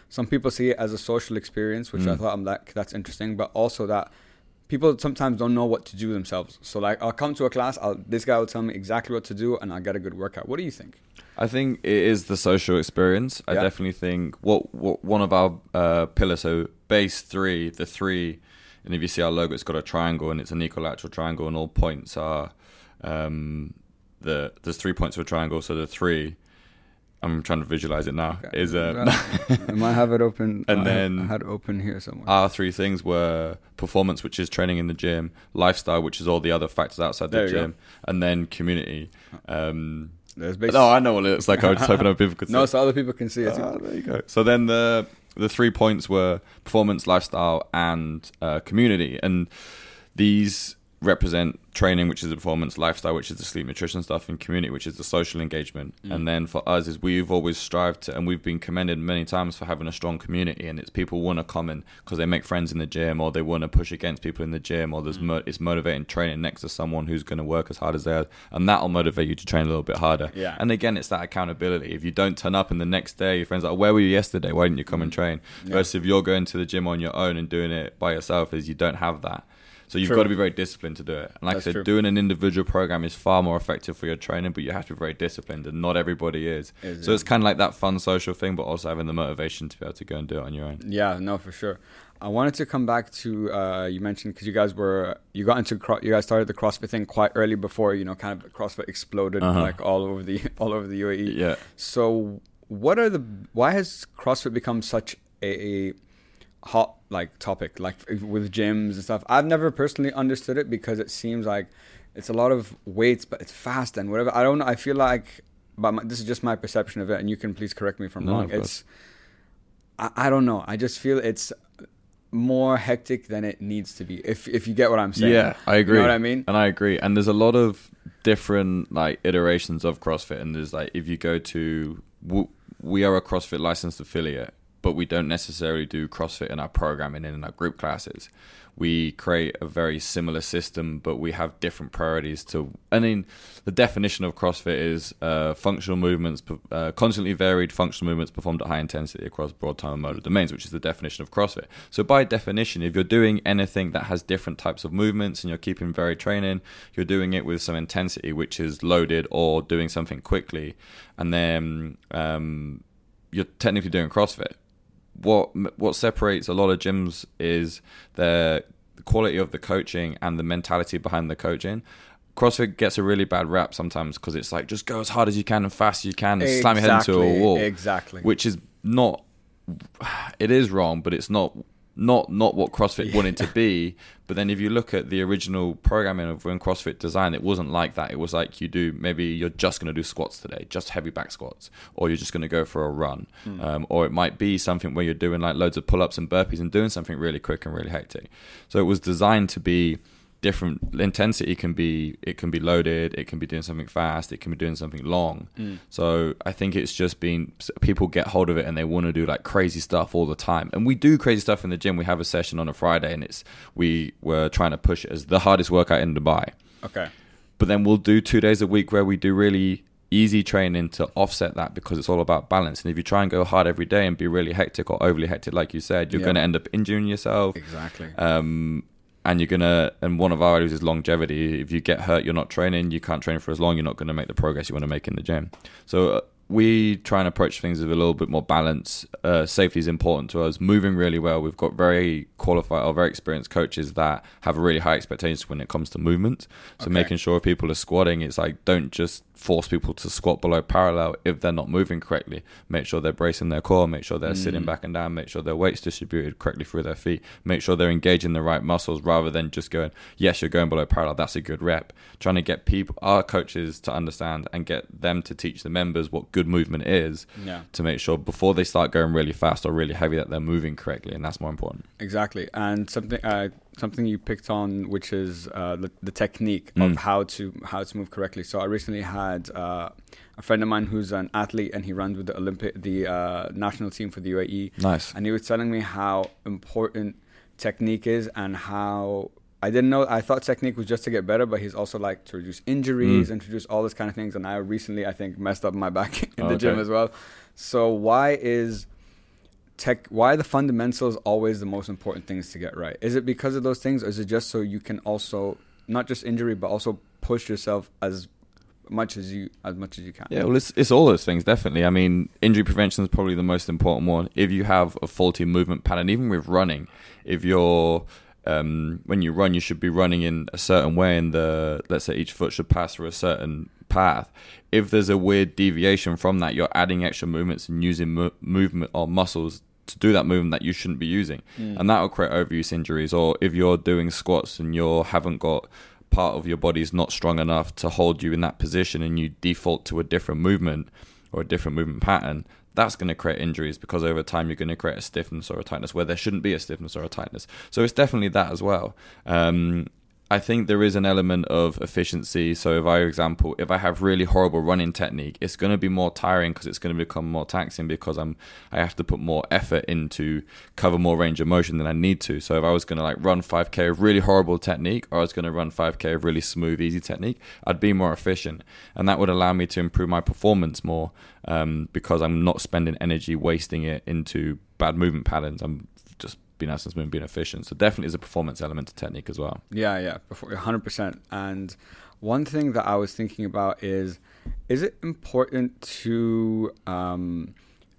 some people see it as a social experience, which I Mm. thought I'm like that's interesting, but also that people sometimes don't know what to do themselves. So like I'll come to a class, I'll, this guy will tell me exactly what to do, and I'll get a good workout. What do you think? I think it is the social experience. I definitely think what, what one of our uh, pillars, so base three, the three, and if you see our logo, it's got a triangle and it's an equilateral triangle, and all points are um, the there's three points of a triangle. So the three, I'm trying to visualize it now. Is um, I might have it open, <laughs> And I- then- I had open here somewhere. our three things were performance, which is training in the gym, lifestyle, which is all the other factors outside the you go. gym, and then community. Um, There's no, I know what it looks like. I was just hoping other people could <laughs> see. no, so other people can see it. Ah, there you go. So then the the three points were performance, lifestyle, and uh, community, and these represent training, which is the performance, lifestyle, which is the sleep, nutrition stuff, and community, which is the social engagement. Mm. And then for us, is we've always strived to, and we've been commended many times for having a strong community, and it's people want to come in because they make friends in the gym, or they want to push against people in the gym, or there's Mm. mo- it's motivating training next to someone who's going to work as hard as they are, and that'll motivate you to train a little bit harder. Yeah. And again, it's that accountability. If you don't turn up and the next day your friends are like, where were you yesterday? Why didn't you come and train? Mm. Yeah. Versus if you're going to the gym on your own and doing it by yourself, is you don't have that. So you've True. got to be very disciplined to do it. And like That's I said, true. doing an individual program is far more effective for your training, but you have to be very disciplined, and not everybody is. So it? it's kind of like that fun social thing, but also having the motivation to be able to go and do it on your own. Yeah, no, for sure. I wanted to come back to uh, you mentioned because you guys were you got into you guys started the CrossFit thing quite early before you know kind of CrossFit exploded Uh-huh. like all over the <laughs> all over the UAE. Yeah. So what are the why has CrossFit become such a, a hot like topic like with gyms and stuff? I've never personally understood it because it seems like it's a lot of weights, but it's fast and whatever. I don't know. I feel like, but my, this is just my perception of it, and you can please correct me if I'm No, wrong. It's I, I don't know. I just feel it's more hectic than it needs to be. If if you get what I'm saying. Yeah, I agree. You know what I mean? And I agree. And there's a lot of different like iterations of CrossFit. And there's like if you go to we are a CrossFit licensed affiliate, but we don't necessarily do CrossFit in our programming and in our group classes we create a very similar system, but we have different priorities to. I mean, the definition of CrossFit is uh, functional movements, uh, constantly varied functional movements performed at high intensity across broad time and modal domains, which is the definition of CrossFit. So, by definition, if you're doing anything that has different types of movements and you're keeping varied training, you're doing it with some intensity, which is loaded, or doing something quickly, and then um, you're technically doing CrossFit what what separates a lot of gyms is the quality of the coaching and the mentality behind the coaching. CrossFit gets a really bad rap sometimes because it's like just go as hard as you can and fast as you can and exactly, slam your head into a wall. Exactly. Which is not. It is wrong, but it's not not not what CrossFit yeah. wanted to be. But then if you look at the original programming of when CrossFit designed, it wasn't like that. It was like you do maybe you're just going to do squats today, just heavy back squats, or you're just going to go for a run, mm. um, or it might be something where you're doing like loads of pull ups and burpees and doing something really quick and really hectic. So it was designed to be different intensity can be it can be loaded it can be doing something fast it can be doing something long mm. so i think it's just been people get hold of it and they want to do like crazy stuff all the time and we do crazy stuff in the gym we have a session on a friday and it's we were trying to push it as the hardest workout in dubai okay but then we'll do two days a week where we do really easy training to offset that because it's all about balance. And if you try and go hard every day and be really hectic or overly hectic, like you said, you're going to end up injuring yourself. Exactly. Um, and you're gonna and one of our values is longevity if you get hurt you're not training you can't train for as long you're not going to make the progress you want to make in the gym so uh, we try and approach things with a little bit more balance. Uh, safety is important to us. Moving really well. We've got very qualified or very experienced coaches that have really high expectations when it comes to movement. So okay. making sure people are squatting, it's like don't just force people to squat below parallel if they're not moving correctly. Make sure they're bracing their core, make sure they're mm. sitting back and down, make sure their weight's distributed correctly through their feet, make sure they're engaging the right muscles rather than just going, yes, you're going below parallel, that's a good rep. Trying to get people, our coaches to understand and get them to teach the members what good movement is yeah. to make sure before they start going really fast or really heavy that they're moving correctly, and that's more important. Exactly. And something, uh, something you picked on, which is uh, the, the, technique mm. of how to how to move correctly. So I recently had uh, a friend of mine who's an athlete and he runs with the Olympic the uh, national team for the UAE. Nice. And he was telling me how important technique is and how I didn't know. I thought technique was just to get better, but he's also like to reduce injuries, mm. introduce all this kind of things. And I recently, I think, messed up my back <laughs> in oh, the okay. gym as well. So why is tech why the fundamentals always the most important things to get right? Is it because of those things or is it just so you can also not just injury but also push yourself as much as you as much as you can? Yeah well it's, it's all those things definitely. I mean injury prevention is probably the most important one. If you have a faulty movement pattern even with running if you're um, when you run, you should be running in a certain way, and the let's say each foot should pass through a certain path. If there's a weird deviation from that, you're adding extra movements and using mo- movement or muscles to do that movement that you shouldn't be using, mm. and that will create overuse injuries. Or if you're doing squats and you haven't got part of your body is not strong enough to hold you in that position, and you default to a different movement or a different movement pattern, that's going to create injuries because over time you're going to create a stiffness or a tightness where there shouldn't be a stiffness or a tightness. So it's definitely that as well. Um, I think there is an element of efficiency. So, if I, for example, if I have really horrible running technique, it's going to be more tiring because it's going to become more taxing because I'm I have to put more effort into cover more range of motion than I need to. So, if I was going to like run 5k of really horrible technique, or I was going to run 5k of really smooth, easy technique, I'd be more efficient, and that would allow me to improve my performance more um, because I'm not spending energy wasting it into bad movement patterns. I'm just being absence movement, being efficient. So definitely is a performance element to technique as well. Yeah, yeah, hundred percent. And one thing that I was thinking about is, is it important to um,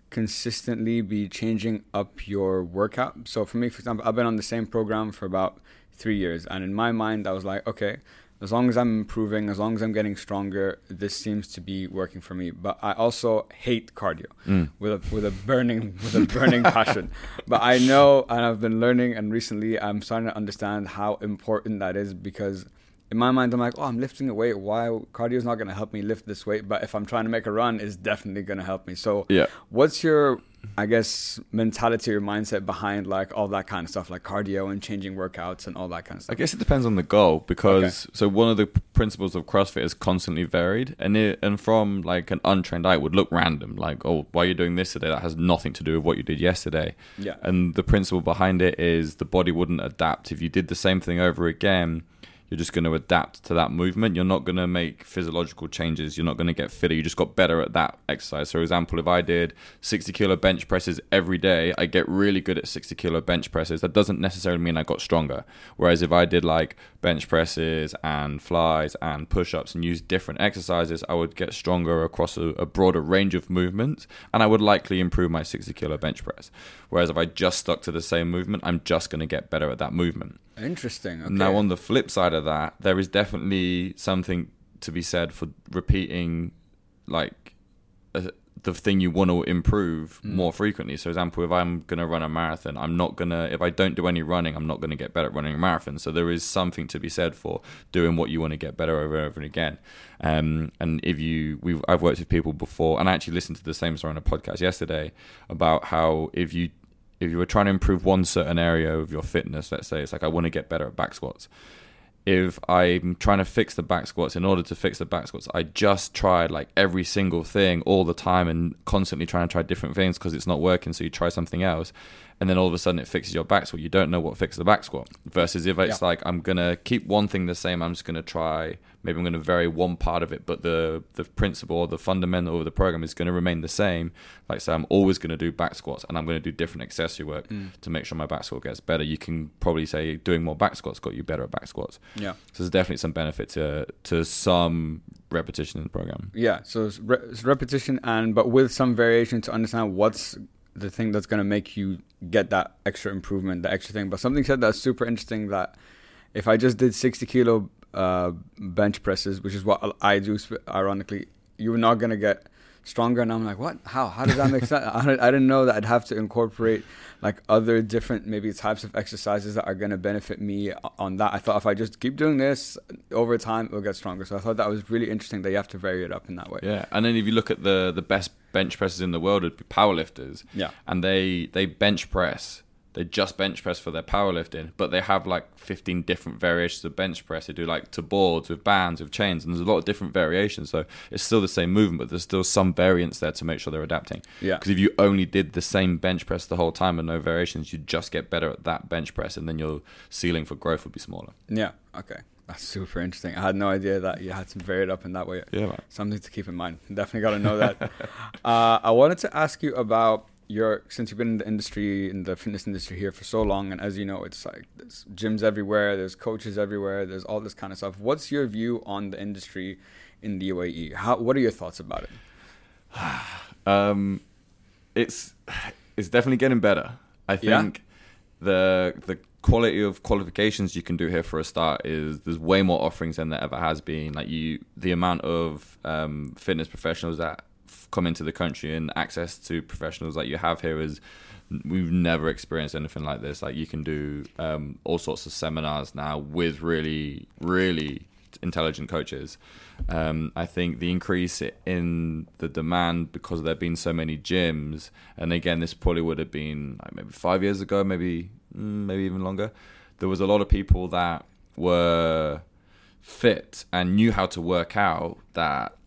consistently be changing up your workout? So for me, for example, I've been on the same program for about three years, and in my mind, I was like, okay, as long as I'm improving, as long as I'm getting stronger, this seems to be working for me. But I also hate cardio mm. with a with a burning with a burning <laughs> passion. But I know, and I've been learning, and recently I'm starting to understand how important that is because in my mind I'm like, oh, I'm lifting a weight. Why cardio is not going to help me lift this weight? But if I'm trying to make a run, it's definitely going to help me. So, yeah, what's your I guess mentality or mindset behind like all that kind of stuff, like cardio and changing workouts and all that kind of stuff? I guess it depends on the goal because so one of the principles of CrossFit is constantly varied, and it, and from like an untrained eye it would look random, like oh why are you doing this today? That has nothing to do with what you did yesterday. Yeah. And the principle behind it is the body wouldn't adapt if you did the same thing over again. You're just going to adapt to that movement. You're not going to make physiological changes. You're not going to get fitter. You just got better at that exercise. So, for example, if I did 60 kilo bench presses every day, I get really good at 60 kilo bench presses. That doesn't necessarily mean I got stronger. Whereas if I did like bench presses and flies and push ups and use different exercises, I would get stronger across a, a broader range of movements and I would likely improve my 60 kilo bench press. Whereas if I just stuck to the same movement, I'm just going to get better at that movement. Interesting. Okay. Now, on the flip side of that, there is definitely something to be said for repeating, like, a, the thing you want to improve Mm. more frequently. So, for example, if I'm going to run a marathon, I'm not going to, if I don't do any running, I'm not going to get better at running a marathon. So, there is something to be said for doing what you want to get better over and over and again. Um, and if you, we've, I've worked with people before, and I actually listened to the same story on a podcast yesterday about how if you, if you were trying to improve one certain area of your fitness, let's say it's like I want to get better at back squats. If I'm trying to fix the back squats, in order to fix the back squats, I just tried like every single thing all the time and constantly trying to try different things because it's not working. So you try something else, and then all of a sudden it fixes your back squat. You don't know what fixes the back squat. Versus if it's Yeah. like I'm gonna keep one thing the same, I'm just gonna try. Maybe I'm gonna vary one part of it, but the the principle or the fundamental of the program is gonna remain the same. Like so, I'm always gonna do back squats, and I'm gonna do different accessory work mm. to make sure my back squat gets better. You can probably say doing more back squats got you better at back squats. yeah. So there's definitely some benefit to to some repetition in the program. Yeah, so it's, re- it's repetition and but with some variation to understand what's the thing that's going to make you get that extra improvement, the extra thing. But something said that's super interesting that if I just did 60 kilo uh, bench presses, which is what I do, ironically, you're not going to get stronger. And I'm like, what? How? How does that make sense? I didn't, I didn't know that I'd have to incorporate like other different maybe types of exercises that are going to benefit me on that. I thought if I just keep doing this over time, it'll get stronger. So I thought that was really interesting that you have to vary it up in that way. Yeah, and then if you look at the the best bench presses in the world, would be powerlifters. Yeah. and they they bench press. They just bench press for their powerlifting, but they have like 15 different variations of bench press. They do like to boards with bands, with chains, and there's a lot of different variations. So it's still the same movement, but there's still some variance there to make sure they're adapting. Yeah. Because if you only did the same bench press the whole time and no variations, you'd just get better at that bench press, and then your ceiling for growth would be smaller. Yeah. Okay. That's super interesting. I had no idea that you had to vary it up in that way. Yeah, man. Something to keep in mind. Definitely got to know that. <laughs> uh, I wanted to ask you about your since you've been in the industry in the fitness industry here for so long, and as you know, it's like there's gyms everywhere, there's coaches everywhere, there's all this kind of stuff. What's your view on the industry in the UAE? How what are your thoughts about it? <sighs> Um, it's it's definitely getting better. I Yeah? think the the quality of qualifications you can do here for a start is there's way more offerings than there ever has been. Like you, the amount of um, fitness professionals that come into the country and access to professionals that you have here is we've never experienced anything like this. Like you can do um, all sorts of seminars now with really really intelligent coaches. Um, I think the increase in the demand because there have been so many gyms, and again, this probably would have been like maybe five years ago, maybe mm, maybe even longer. There was a lot of people that were fit and knew how to work out that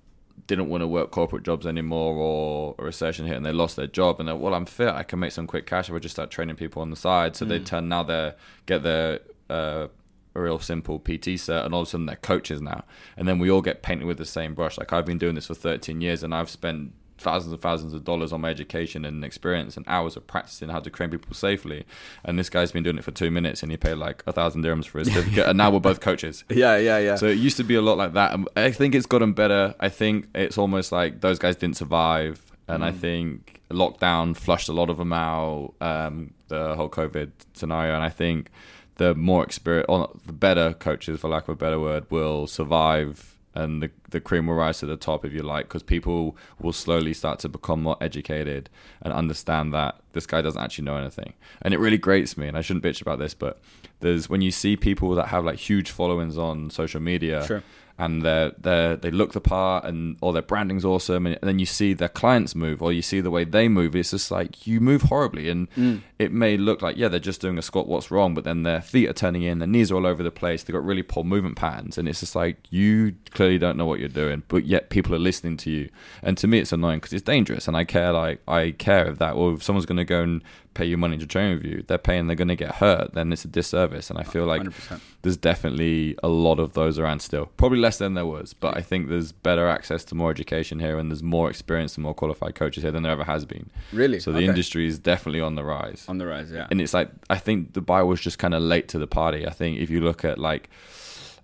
didn't want to work corporate jobs anymore or a recession hit and they lost their job and they're well I'm fit. I can make some quick cash if I just start training people on the side. So they turn now they get their uh, a real simple PT cert and all of a sudden they're coaches now. And then we all get painted with the same brush. Like I've been doing this for 13 years and I've spent thousands and thousands of dollars on my education and experience and hours of practicing how to train people safely and this guy's been doing it for two minutes and he paid like a thousand dirhams for his certificate and now we're both coaches <laughs> Yeah, yeah, yeah. so it used to be a lot like that. And I think it's gotten better. I think it's almost like those guys didn't survive, and I think lockdown flushed a lot of them out. Um, the whole COVID scenario, and I think the more experience, or the better coaches, for lack of a better word, will survive. And the, the cream will rise to the top, if you like, because people will slowly start to become more educated and understand that this guy doesn't actually know anything. And it really grates me, and I shouldn't bitch about this, but there's when you see people that have like huge followings on social media Sure. And they they they look the part and all their branding's awesome and, then you see their clients move or you see the way they move it's just like you move horribly. And Mm. it may look like yeah they're just doing a squat what's wrong? But then their feet are turning in their knees are all over the place they've got really poor movement patterns and it's just like you clearly don't know what you're doing but yet people are listening to you. And to me it's annoying because it's dangerous and I care like I care if that well if someone's going to go and pay you money to train with you they're paying they're going to get hurt then it's a disservice and I feel like 100%. there's definitely a lot of those around still. Probably less than there was, but I think there's better access to more education here, and there's more experience and more qualified coaches here than there ever has been. Really? So the Okay. industry is definitely on the rise. on the rise. Yeah. And it's like I think Dubai was just kind of late to the party. I think if you look at like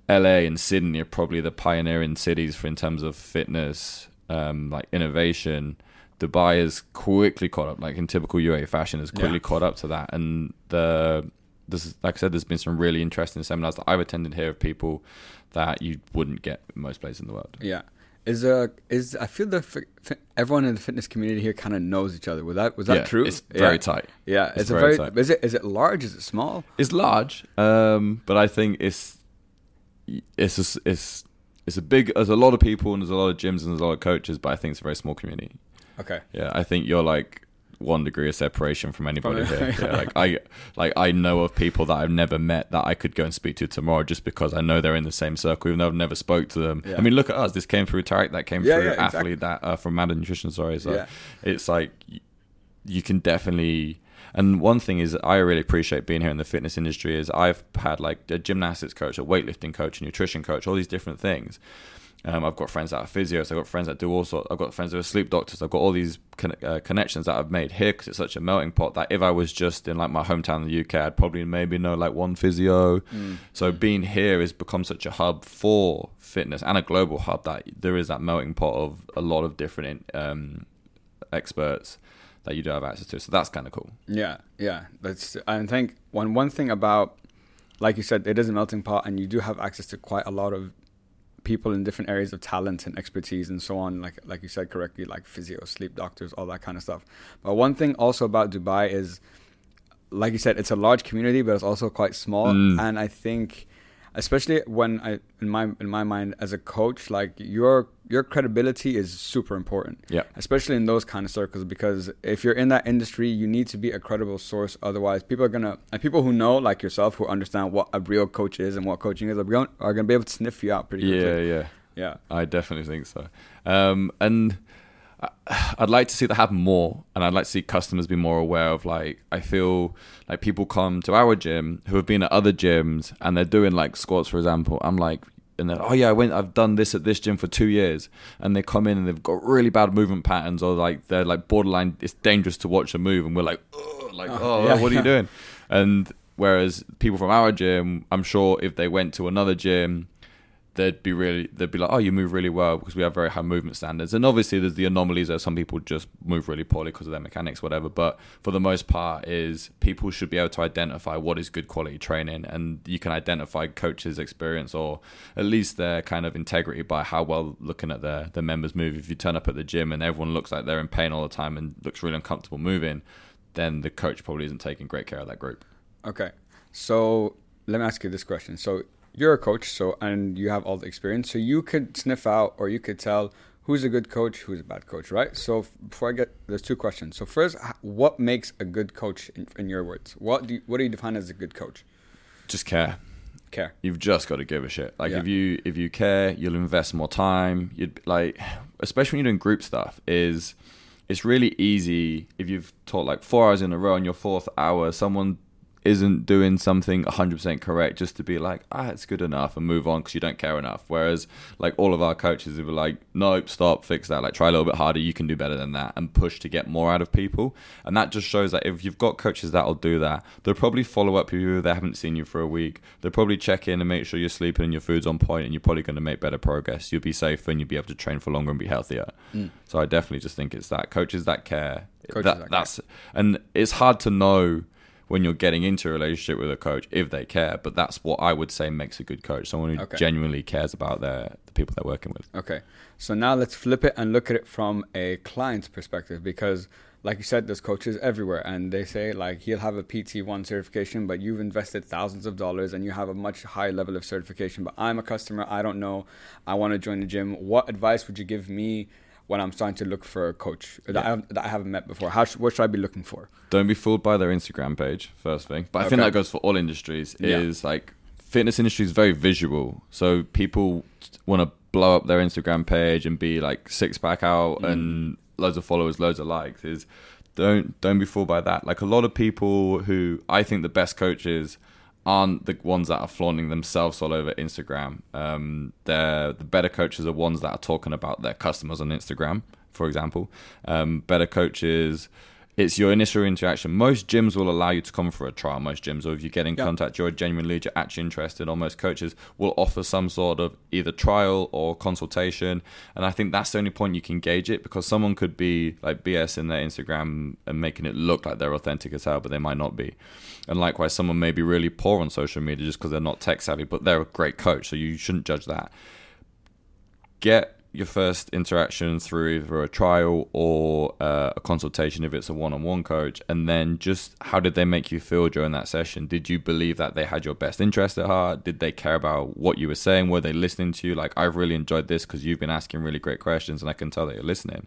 LA and Sydney are probably the pioneering cities for in terms of fitness, um, like innovation. Dubai has quickly caught up, like in typical UAE fashion, has quickly Yeah. caught up to that. And the this is like I said, there's been some really interesting seminars that I've attended here of people that you wouldn't get most places in the world. Yeah. Is uh is I feel the fi- everyone in the fitness community here kind of knows each other. Was that was that yeah, true? It's very yeah. tight. Yeah, It's it's, a very very. tight. Is it is it large? Is it small? It's large, um, but I think it's it's a, it's it's a big. There's a lot of people and there's a lot of gyms and there's a lot of coaches, but I think it's a very small community. Okay. Yeah, I think you're like one degree of separation from anybody here. Yeah, like I <laughs> like I know of people that I've never met that I could go and speak to tomorrow just because I know they're in the same circle, even though I've never spoke to them. Yeah. I mean, look at us. This came through Tarek. That came Yeah, through yeah, exactly. athlete. That uh, from Madden Nutrition. Sorry. So Yeah. it's like you can definitely. And one thing is, I really appreciate being here in the fitness industry. Is I've had like a gymnastics coach, a weightlifting coach, a nutrition coach, all these different things. Um, I've got friends that are physios. I've got friends that do all sorts. I've got friends that are sleep doctors. I've got all these con- uh, connections that I've made here because it's such a melting pot. That if I was just in like my hometown in the UK, I'd probably maybe know like one physio. So being here has become such a hub for fitness and a global hub that there is that melting pot of a lot of different um, experts that you do have access to. So that's kind of cool. Yeah, yeah. That's I think one one thing about like you said, it is a melting pot and you do have access to quite a lot of people in different areas of talent and expertise and so on, like like you said correctly, like physio, sleep doctors, all that kind of stuff. But one thing also about Dubai is like you said, it's a large community, but it's also quite small. Mm. And I think, especially when I, in my in my mind, as a coach, like your your credibility is super important. Yeah. Especially in those kind of circles, because if you're in that industry, you need to be a credible source. Otherwise, people are gonna and people who know, like yourself, who understand what a real coach is and what coaching is, are gonna, are gonna be able to sniff you out pretty Yeah, quickly. yeah. Yeah. I definitely think so. Um, and I'd like to see that happen more, and I'd like to see customers be more aware of like I feel like people come to our gym who have been at other gyms and they're doing like squats, for example. I'm like. And then, oh yeah, I went. I've done this at this gym for two years, and they come in and they've got really bad movement patterns, or like they're like borderline. It's dangerous to watch them move, and we're like, oh, like, Oh, oh, yeah, what are you <laughs> doing? And whereas people from our gym, I'm sure if they went to another gym, they'd be really they'd be like, oh, you move really well because we have very high movement standards. And obviously, there's the anomalies where some people just move really poorly because of their mechanics, whatever. But for the most part, is people should be able to identify what is good quality training, and you can identify coaches' experience or at least their kind of integrity by how well looking at their their members move. If you turn up at the gym and everyone looks like they're in pain all the time and looks really uncomfortable moving, then the coach probably isn't taking great care of that group. Okay. So let me ask you this question. So you're a coach, so and you have all the experience, so you could sniff out or you could tell who's a good coach, who's a bad coach, right? So before I get, there's two questions. So first, what makes a good coach in, in your words? What do you, what do you define as a good coach? Just care. Care. you've just got to give a shit. Like Yeah. if you if you care, you'll invest more time. You'd like, especially when you're doing group stuff, is it's really easy if you've taught like four hours in a row and your fourth hour, someone isn't doing something 100% correct just to be like ah it's good enough and move on because you don't care enough. Whereas like all of our coaches were like nope stop fix that. Like try a little bit harder. You can do better than that and push to get more out of people. And that just shows that if you've got coaches that'll do that they'll probably follow up with you if they haven't seen you for a week. They'll probably check in and make sure you're sleeping and your food's on point and you're probably going to make better progress. You'll be safer and you'll be able to train for longer and be healthier. So i definitely just think it's that. Coaches that care. Coaches that, that care. that's and it's hard to know when you're getting into a relationship with a coach if they care. But that's what I would say makes a good coach, someone who Okay. genuinely cares about their the people they're working with. Okay. So now let's flip it and look at it from a client's perspective because like you said, there's coaches everywhere and they say like he'll have a PT1 certification, but you've invested thousands of dollars and you have a much higher level of certification. But I'm a customer, I don't know, I want to join the gym. What advice would you give me when I'm starting to look for a coach that, I, have, that I haven't met before? How sh- what should I be looking for? Don't be fooled by their Instagram page, first thing. But I think that goes for all industries. Yeah. Is like fitness industry is very visual, so people want to blow up their Instagram page and be like six pack out Mm. and loads of followers, loads of likes. Is don't don't be fooled by that. Like a lot of people who I think the best coaches aren't the ones that are flaunting themselves all over Instagram. Um, the better coaches are ones that are talking about their customers on Instagram, for example. Um, better coaches, it's your initial interaction. Most gyms will allow you to come for a trial. Most gyms, or if you get in Yeah. contact, you're a genuine lead, you're actually interested. Or most coaches will offer some sort of either trial or consultation. And I think that's the only point you can gauge it because someone could be like BS in their Instagram and making it look like they're authentic as hell, but they might not be. And likewise, someone may be really poor on social media just because they're not tech savvy, but they're a great coach. So you shouldn't judge that. Get your first interaction through either a trial or uh, a consultation if it's a one-on-one coach and then just how did they make you feel during that session? Did you believe that they had your best interest at heart? Did they care about what you were saying? Were they listening to you? Like i've really enjoyed this because you've been asking really great questions and i can tell that you're listening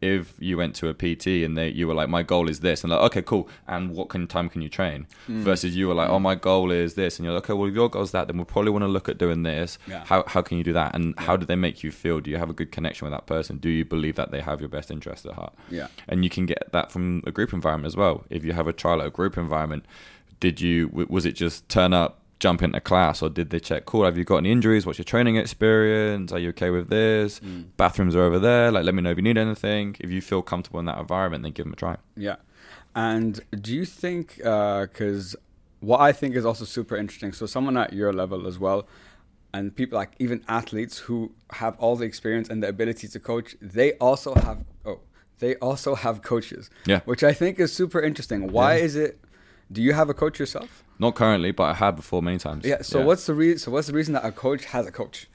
if you went to a pt and they you were like my goal is this and like okay cool and what can time can you train? Mm. Versus you were like oh my goal is this and you're like okay well if your goal's that then we'll probably want to look at doing this. Yeah. how, how can you do that? And how do they make you feel? Do you have a good connection with that person? Do you believe that they have your best interest at heart? Yeah. and you can get that from a group environment as well. If you have a trial at a group environment did you was it just turn up jump into class or did they check cool have you got any injuries what's your training experience are you okay with this hmm. bathrooms are over there like let me know if you need anything if you feel comfortable in that environment then give them a try Yeah. And do you think, uh, because what I think is also super interesting, so someone at your level as well, and people like even athletes who have all the experience and the ability to coach, they also have, oh, they also have coaches. Yeah. Which I think is super interesting. Why is it, do you have a coach yourself? not currently but i had before many times Yeah. So what's the reason, so what's the reason that a coach has a coach?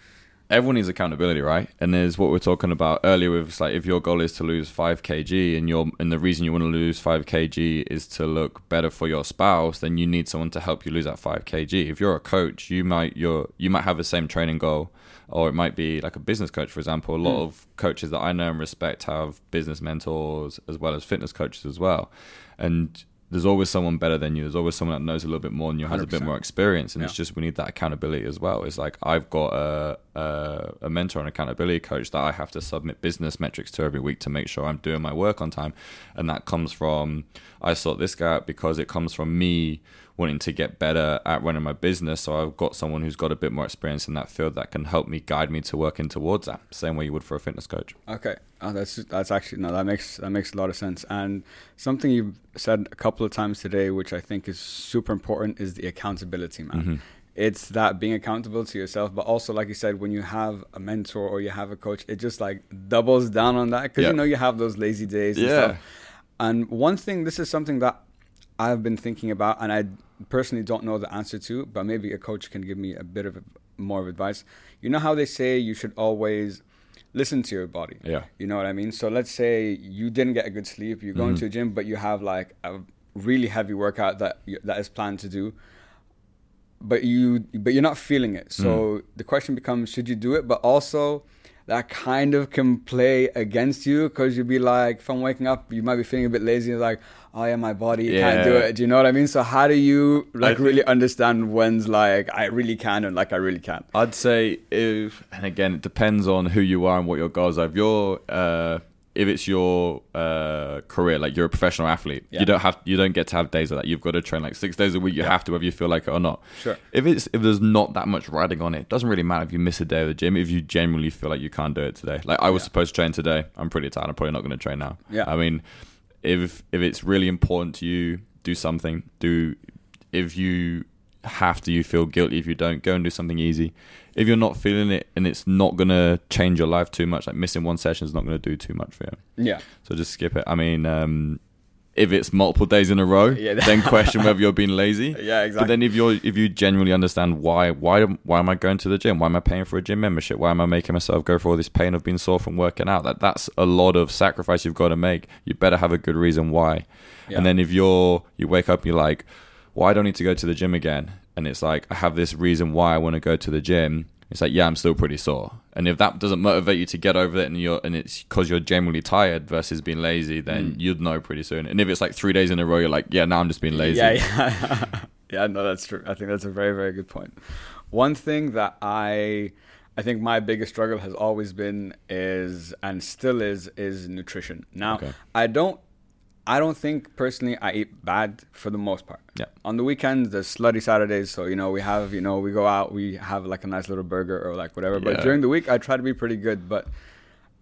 everyone needs accountability, right? And there's what we are talking about earlier with like if your goal is to lose five kg and your and the reason you want to lose five kg is to look better for your spouse, then you need someone to help you lose that five kg. If you're a coach, you might you're you might have the same training goal, or it might be like a business coach, for example. A lot hmm. of coaches that I know and respect have business mentors as well as fitness coaches as well, and there's always someone better than you. There's always someone that knows a little bit more than you, has a bit more experience, and it's just we need that accountability as well. It's like I've got a, a a mentor and accountability coach that I have to submit business metrics to every week to make sure I'm doing my work on time, and that comes from I sort this guy out because it comes from me wanting to get better at running my business. So I've got someone who's got a bit more experience in that field that can help me guide me to working towards that. Same way you would for a fitness coach. Okay, oh, that's that's actually no, that makes that makes a lot of sense. And something you've said a couple of times today, which I think is super important, is the accountability, man. Mm-hmm. It's that being accountable to yourself, but also, like you said, when you have a mentor or you have a coach, it just like doubles down on that because Yeah. you know you have those lazy days. And Yeah. stuff. And one thing, this is something that I've been thinking about, and I personally don't know the answer to, but maybe a coach can give me a bit of more of advice. You know how they say you should always listen to your body. Yeah. You know what I mean? So let's say you didn't get a good sleep, you go mm-hmm. into a gym, but you have like a really heavy workout that that is planned to do, but you but you're not feeling it. So mm. the question becomes, should you do it? But also, that kind of can play against you because you'd be like, from waking up, you might be feeling a bit lazy. And like, oh yeah, my body can't do it. Do you know what I mean? So how do you like think- really understand when's like I really can and like I really can't? I'd say if, and again, it depends on who you are and what your goals are. If you're, uh, if it's your uh, career, like you're a professional athlete, Yeah. you don't have, you don't get to have days like that. You've got to train like six days a week. You have to, whether you feel like it or not. Sure. If it's if there's not that much riding on it, it doesn't really matter if you miss a day of the gym. If you genuinely feel like you can't do it today, like I was Yeah. supposed to train today, I'm pretty tired. I'm probably not going to train now. Yeah. I mean, if if it's really important to you, do something. Do if you have to, you feel guilty if you don't go and do something easy. If you're not feeling it and it's not gonna change your life too much, like missing one session is not gonna do too much for you. Yeah. So just skip it. I mean, um, if it's multiple days in a row, <laughs> Yeah. then question whether you're being lazy. <laughs> Yeah, exactly. But then if you're if you genuinely understand why why why am I going to the gym? Why am I paying for a gym membership? Why am I making myself go through all this pain of being sore from working out? That that's a lot of sacrifice you've got to make. You better have a good reason why. Yeah. And then if you're you wake up you're like, well, don't need to go to the gym again. And it's like I have this reason why I want to go to the gym. It's like yeah, I'm still pretty sore. And if that doesn't motivate you to get over it, and you're and it's because you're generally tired versus being lazy, then Mm. you'd know pretty soon. And if it's like three days in a row, you're like, yeah, now I'm just being lazy. Yeah, yeah, <laughs> yeah. No, that's true. I think that's a very, very good point. One thing that I, I think my biggest struggle has always been is and still is is nutrition. Now, Okay. I don't, I don't think personally I eat bad for the most part. Yeah. On the weekends, there's slutty Saturdays, so you know we have, you know, we go out, we have like a nice little burger or like whatever. But during the week, I try to be pretty good, but.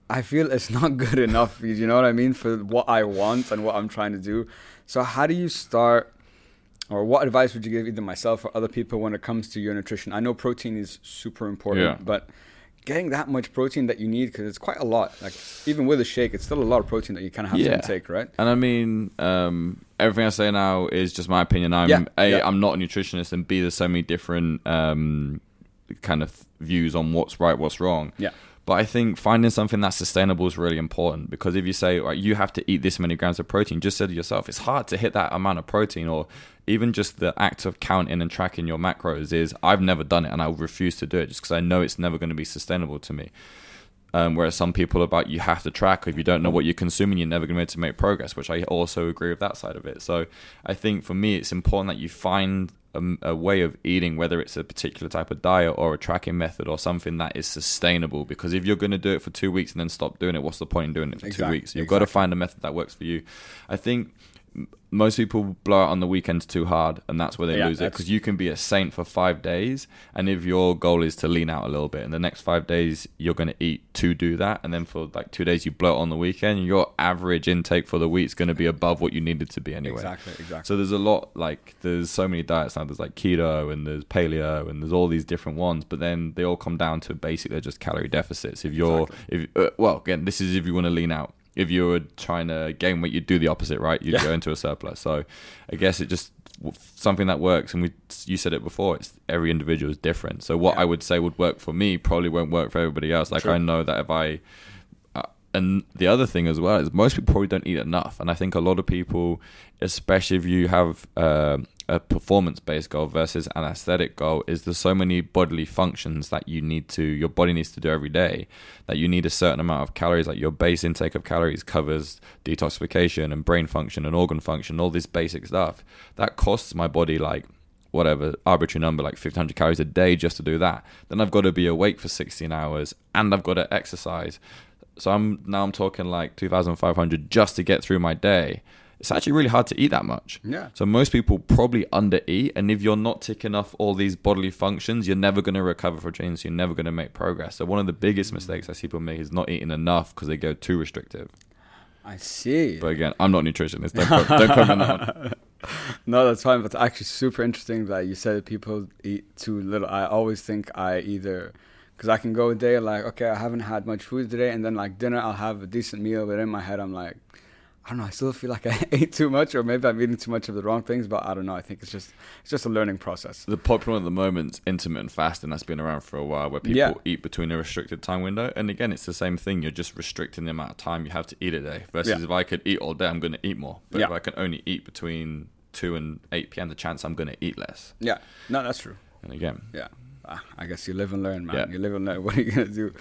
I feel it's <laughs> not good enough. You know what I mean for what I want and what I'm trying to do. So how do you start, or what advice would you give either myself or other people when it comes to your nutrition? I know protein is super important, Yeah. but getting that much protein that you need because it's quite a lot. Like even with a shake, it's still a lot of protein that you kind of have to Yeah. intake, right? And I mean, um, everything I say now is just my opinion. I'm Yeah, a, yeah. am not a nutritionist, and b, there's so many different um, kind of views on what's right, what's wrong. Yeah. But I think finding something that's sustainable is really important because if you say right, you have to eat this many grams of protein, just said to yourself, it's hard to hit that amount of protein, or even just the act of counting and tracking your macros is I've never done it and I refuse to do it just because I know it's never going to be sustainable to me. Um, whereas some people are about you have to track. If you don't know what you're consuming, you're never going to be able to make progress. Which I also agree with that side of it. So I think for me, it's important that you find a, a way of eating, whether it's a particular type of diet or a tracking method or something that is sustainable. Because if you're going to do it for two weeks and then stop doing it, what's the point in doing it for two weeks? You've got to find a method that works for you. I think most people blow out on the weekends too hard, and that's where they Yeah, lose it. Because you can be a saint for five days, and if your goal is to lean out a little bit, in the next five days you're going to eat to do that, and then for like two days you blow it on the weekend, your average intake for the week is going to be above what you needed to be anyway. Exactly, exactly. So there's a lot like there's so many diets now. There's like keto and there's paleo and there's all these different ones, but then they all come down to basically they're just calorie deficits. If you're if uh, well again, this is if you want to lean out. If you were trying to gain weight, you'd do the opposite, right? You Yeah. go into a surplus. So I guess it just something that works. And we you said it before. It's every individual is different. So what Yeah. I would say would work for me probably won't work for everybody else. Like True. I know that if I and the other thing as well is most people probably don't eat enough, and I think a lot of people, especially if you have um a performance-based goal versus an aesthetic goal, is there's so many bodily functions that you need to your body needs to do every day that you need a certain amount of calories. Like your base intake of calories covers detoxification and brain function and organ function, all this basic stuff. That costs my body like whatever arbitrary number like 1500 calories a day just to do that. Then i've got to be awake for 16 hours and i've got to exercise so i'm now i'm talking like 2500 just to get through my day it's actually really hard to eat that much Yeah. so most people probably undereat and if you're not ticking off all these bodily functions you're never going to recover from change you're never going to make progress so one of the biggest mm. mistakes i see people make is not eating enough because they go too restrictive I see. but again i'm not a nutritionist don't quote, don't me on that <laughs> No, that's fine. But it's actually super interesting that you said people eat too little. I always think I either, because I can go a day like, okay, I haven't had much food today, and then like dinner, I'll have a decent meal. But in my head, I'm like, I don't know. I still feel like I <laughs> ate too much, or maybe I'm eating too much of the wrong things. But I don't know. I think it's just it's just a learning process. The popular one at the moment is intermittent fasting. That's been around for a while, where people Yeah. eat between a restricted time window. And again, it's the same thing. You're just restricting the amount of time you have to eat a day. Versus Yeah. if I could eat all day, I'm going to eat more. But Yeah. if I can only eat between two and eight p.m., the chance I'm going to eat less. Yeah. No, that's true. And again, Yeah. I guess you live and learn, man. Yeah. You live and learn. <laughs> What are you gonna do?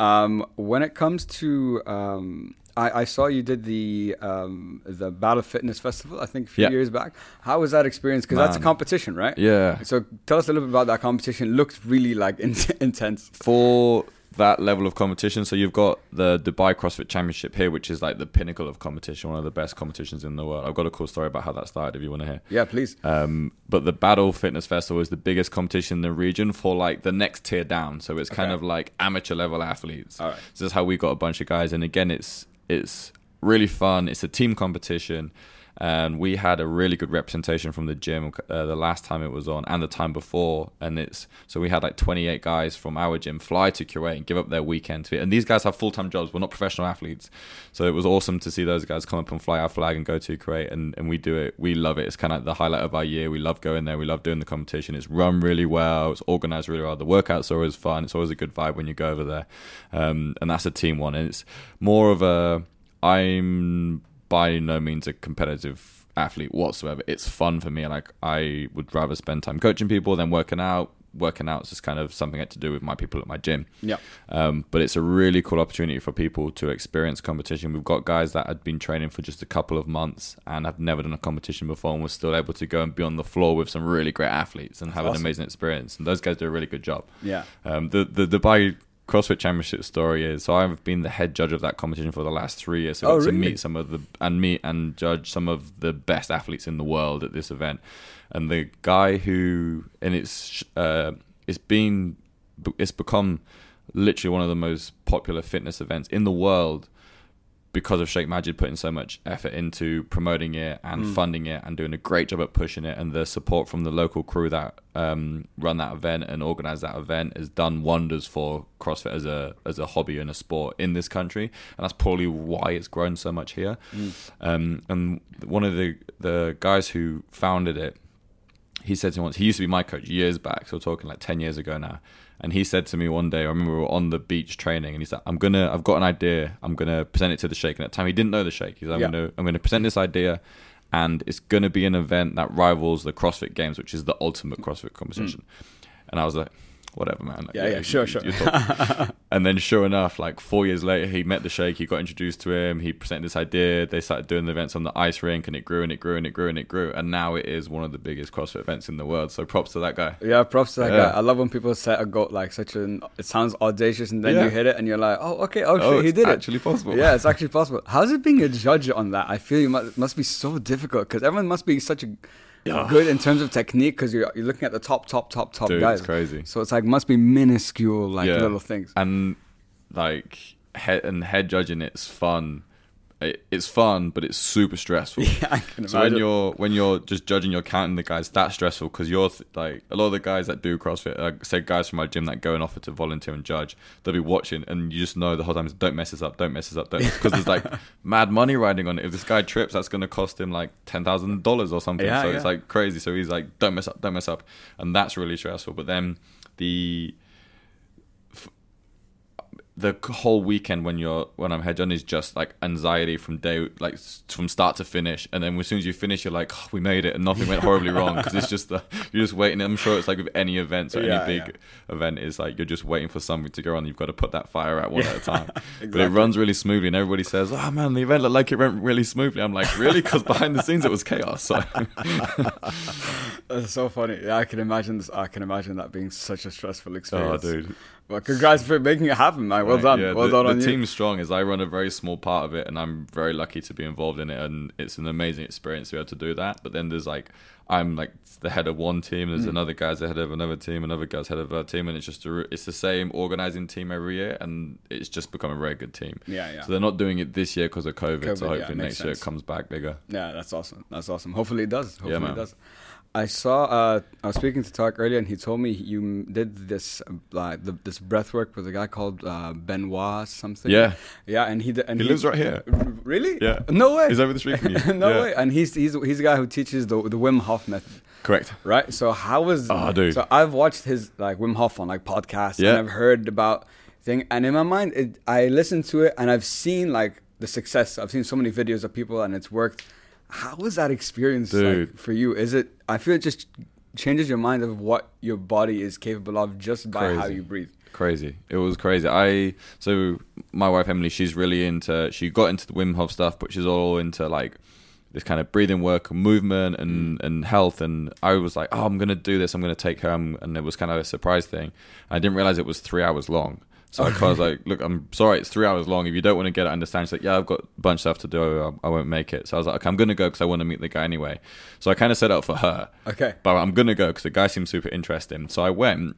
Um, when it comes to, um, I, I saw you did the um, the Battle Fitness Festival. I think a few Yeah. years back. How was that experience? Because that's a competition, right? yeah, So tell us a little bit about that competition. It looked really like <laughs> in- intense. for that level of competition, so you've got the Dubai CrossFit Championship here, which is like the pinnacle of competition, one of the best competitions in the world. I've got a cool story about how that started. If you want to hear. Yeah, please. Um, but the Battle Fitness Festival is the biggest competition in the region for like the next tier down. So it's kind of like amateur level athletes. All right. So this is how we got a bunch of guys. And again, it's it's really fun. It's a team competition, and we had a really good representation from the gym uh, the last time it was on and the time before. And it's so we had like 28 guys from our gym fly to Kuwait and give up their weekend to it and these guys have full-time jobs we're not professional athletes. So it was awesome to see those guys come up and fly our flag and go to Kuwait and, and we do it. We love it. It's kind of like the highlight of our year. We love going there. We love doing the competition. It's run really well. It's organized really well. The workouts are always fun. It's always a good vibe when you go over there. Um, and that's a team one. And it's more of a I'm by no means a competitive athlete whatsoever. It's fun for me. Like I would rather spend time coaching people than working out. Working out is just kind of something I had to do with my people at my gym. Yeah. Um, but it's a really cool opportunity for people to experience competition. We've got guys that had been training for just a couple of months and have never done a competition before and were still able to go and be on the floor with some really great athletes and That's have awesome. an amazing experience. And those guys do a really good job. Yeah. Um, the the Dubai CrossFit Championship story is so I've been the head judge of that competition for the last three years. So Oh, to really? meet some of the and meet and judge some of the best athletes in the world at this event. And the guy who and it's uh, it's been it's become literally one of the most popular fitness events in the world because of Sheikh Majid putting so much effort into promoting it and Mm. funding it and doing a great job at pushing it and the support from the local crew that um, run that event and organize that event has done wonders for CrossFit as a as a hobby and a sport in this country and that's probably why it's grown so much here. Um, and one of the the guys who founded it, he said to me once, he used to be my coach years back, so we're talking like 10 years ago now. And he said to me one day, I remember we were on the beach training, and he said, I'm gonna, I've got an idea, I'm gonna present it to the Sheikh. And at the time, he didn't know the Sheikh. He's like, I'm gonna, I'm gonna present this idea, and it's gonna be an event that rivals the CrossFit Games, which is the ultimate CrossFit competition. Mm. And I was like, whatever, man. Like, Yeah, yeah, sure, sure. you're <laughs> and then, sure enough, like four years later, he met the Sheikh. He got introduced to him. He presented this idea. They started doing the events on the ice rink, and it grew and it grew and it grew and it grew. And now it is one of the biggest CrossFit events in the world. So props to that guy. Yeah, props to that Yeah. guy. I love when people set a goal like such an. It sounds audacious, and then Yeah. you hit it, and you're like, "Oh, okay, oh, Oh, shit, he did it." actually possible. Yeah, it's <laughs> actually possible. How's it being a judge on that? I feel you must, must be so difficult because everyone must be such a Yeah. <laughs> good in terms of technique because you're you're looking at the top, top, top, top Dude, guys. it's crazy. So it's like must be minuscule like Yeah. little things. and like head and head judging it's fun it, it's fun but it's super stressful. <laughs> Yeah, I can so when you're when you're just judging you're counting the guys that's stressful because you're th- like a lot of the guys that do crossfit like say guys from my gym that go and offer to volunteer and judge they'll be watching and you just know the whole time is don't mess this up don't mess this up don't <laughs> because there's like mad money riding on it. If this guy trips that's going to cost him like $10000 or something. Yeah, so yeah. it's like crazy. So he's like don't mess up don't mess up. And that's really stressful. But then the the whole weekend when you're when I'm head on is just like anxiety from day like from start to finish, and then as soon as you finish, you're like, oh, we made it, and nothing went horribly wrong because it's just the you're just waiting. I'm sure it's like with any event or Yeah, any big yeah. event is like you're just waiting for something to go on. You've got to put that fire out one at a time, <laughs> but it runs really smoothly, and everybody says, "Oh man, the event looked like it went really smoothly." I'm like, really? Because behind the scenes it was chaos. So <laughs> That's so funny. I can imagine this. I can imagine that being such a stressful oh, experience. oh, dude. Well, congrats for making it happen, man. Well Right, done. yeah, well the, done the on you. team's strong as I run a very small part of it, and I'm very lucky to be involved in it, and it's an amazing experience to be able to do that. But then there's like I'm like the head of one team, there's hmm. another guy's the head of another team, another guy's head of a team, and it's just a, it's the same organizing team every year, and it's just become a very good team. Yeah, yeah. So they're not doing it this year because of COVID, COVID, so hopefully makes next year it comes back bigger. Yeah, that's awesome. That's awesome. Hopefully it does. Hopefully man. it does. I saw. Uh, I was speaking to Tark earlier, and he told me you did this uh, like the, this breath work with a guy called uh, Benoit something. Yeah. yeah, and he and He lives right here. Really? Yeah. No way. He's over the street from you. <laughs> no Yeah. way. And he's he's he's the guy who teaches the the Wim Hof method. Correct. Right. So how was? Oh, dude. So I've watched his like Wim Hof on like podcasts, Yeah. and I've heard about thing, and in my mind, it, I listened to it, and I've seen like the success. I've seen so many videos of people, and it's worked. How was that experience like, Dude. for you? Is it? I feel it just changes your mind of what your body is capable of just by how you breathe. crazy it was crazy i so my wife emily she's really into she got into the wim hof stuff but she's all into like this kind of breathing work and movement and mm. and health and i was like oh i'm gonna do this i'm gonna take her and it was kind of a surprise thing i didn't realize it was three hours long so I was like, look, I'm sorry, it's three hours long. If you don't want to get it, I understand. She's like, yeah, I've got a bunch of stuff to do. I, I won't make it. So I was like, okay, I'm going to go because I want to meet the guy anyway. So I kind of set up for her. Okay. But I'm gonna go because the guy seemed super interesting. So I went,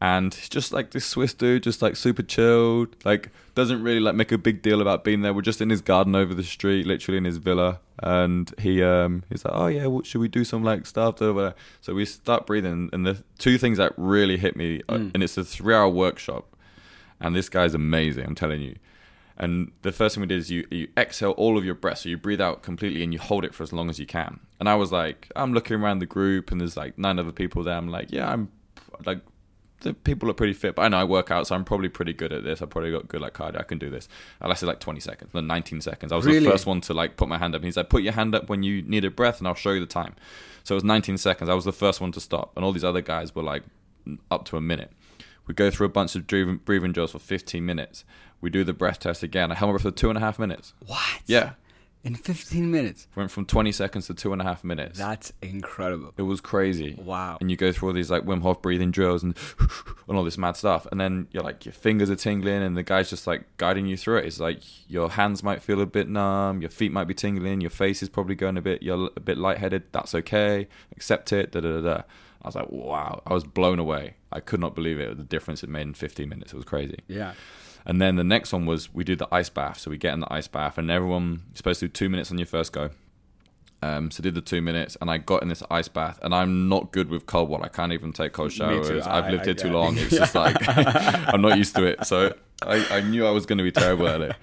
and he's just like this Swiss dude, just like super chilled, like doesn't really like make a big deal about being there. We're just in his garden over the street, literally in his villa, and he um he's like, oh yeah, what, should we do some like stuff? Over So we start breathing, and the two things that really hit me, uh, Mm. and it's a three-hour workshop, and this guy's amazing, I'm telling you. And the first thing we did is you, you exhale all of your breath. So you breathe out completely and you hold it for as long as you can. And I was like, I'm looking around the group and there's like nine other people there. I'm like, yeah, I'm like, the people are pretty fit, but I know I work out, so I'm probably pretty good at this. I probably got good like cardio. I can do this. I lasted like 20 seconds, then 19 seconds. I was Really? the first one to like put my hand up. And he's like, put your hand up when you need a breath, and I'll show you the time. So it was 19 seconds. I was the first one to stop, and all these other guys were like up to a minute. We go through a bunch of breathing, breathing drills for 15 minutes. We do the breath test again. I held my breath for two and a half minutes. What? Yeah, In 15 minutes. went from 20 seconds to two and a half minutes. That's incredible. It was crazy. Wow. And you go through all these like Wim Hof breathing drills and <laughs> and all this mad stuff, and then you're like your fingers are tingling, and the guy's just like guiding you through it. It's like your hands might feel a bit numb, your feet might be tingling, your face is probably going a bit, you're a bit lightheaded. That's okay. Accept it. Da da da. da. I was like, wow. I was blown away. I could not believe it. The difference it made in 15 minutes. It was crazy. Yeah. And then the next one was we do the ice bath. So we get in the ice bath, and everyone you're supposed to do two minutes on your first go. Um, so did the two minutes, and I got in this ice bath, and I'm not good with cold water. I can't even take cold showers. too. I've lived I here too get it. long. It's just <laughs> like <laughs> I'm not used to it. So I, I knew I was going to be terrible at it.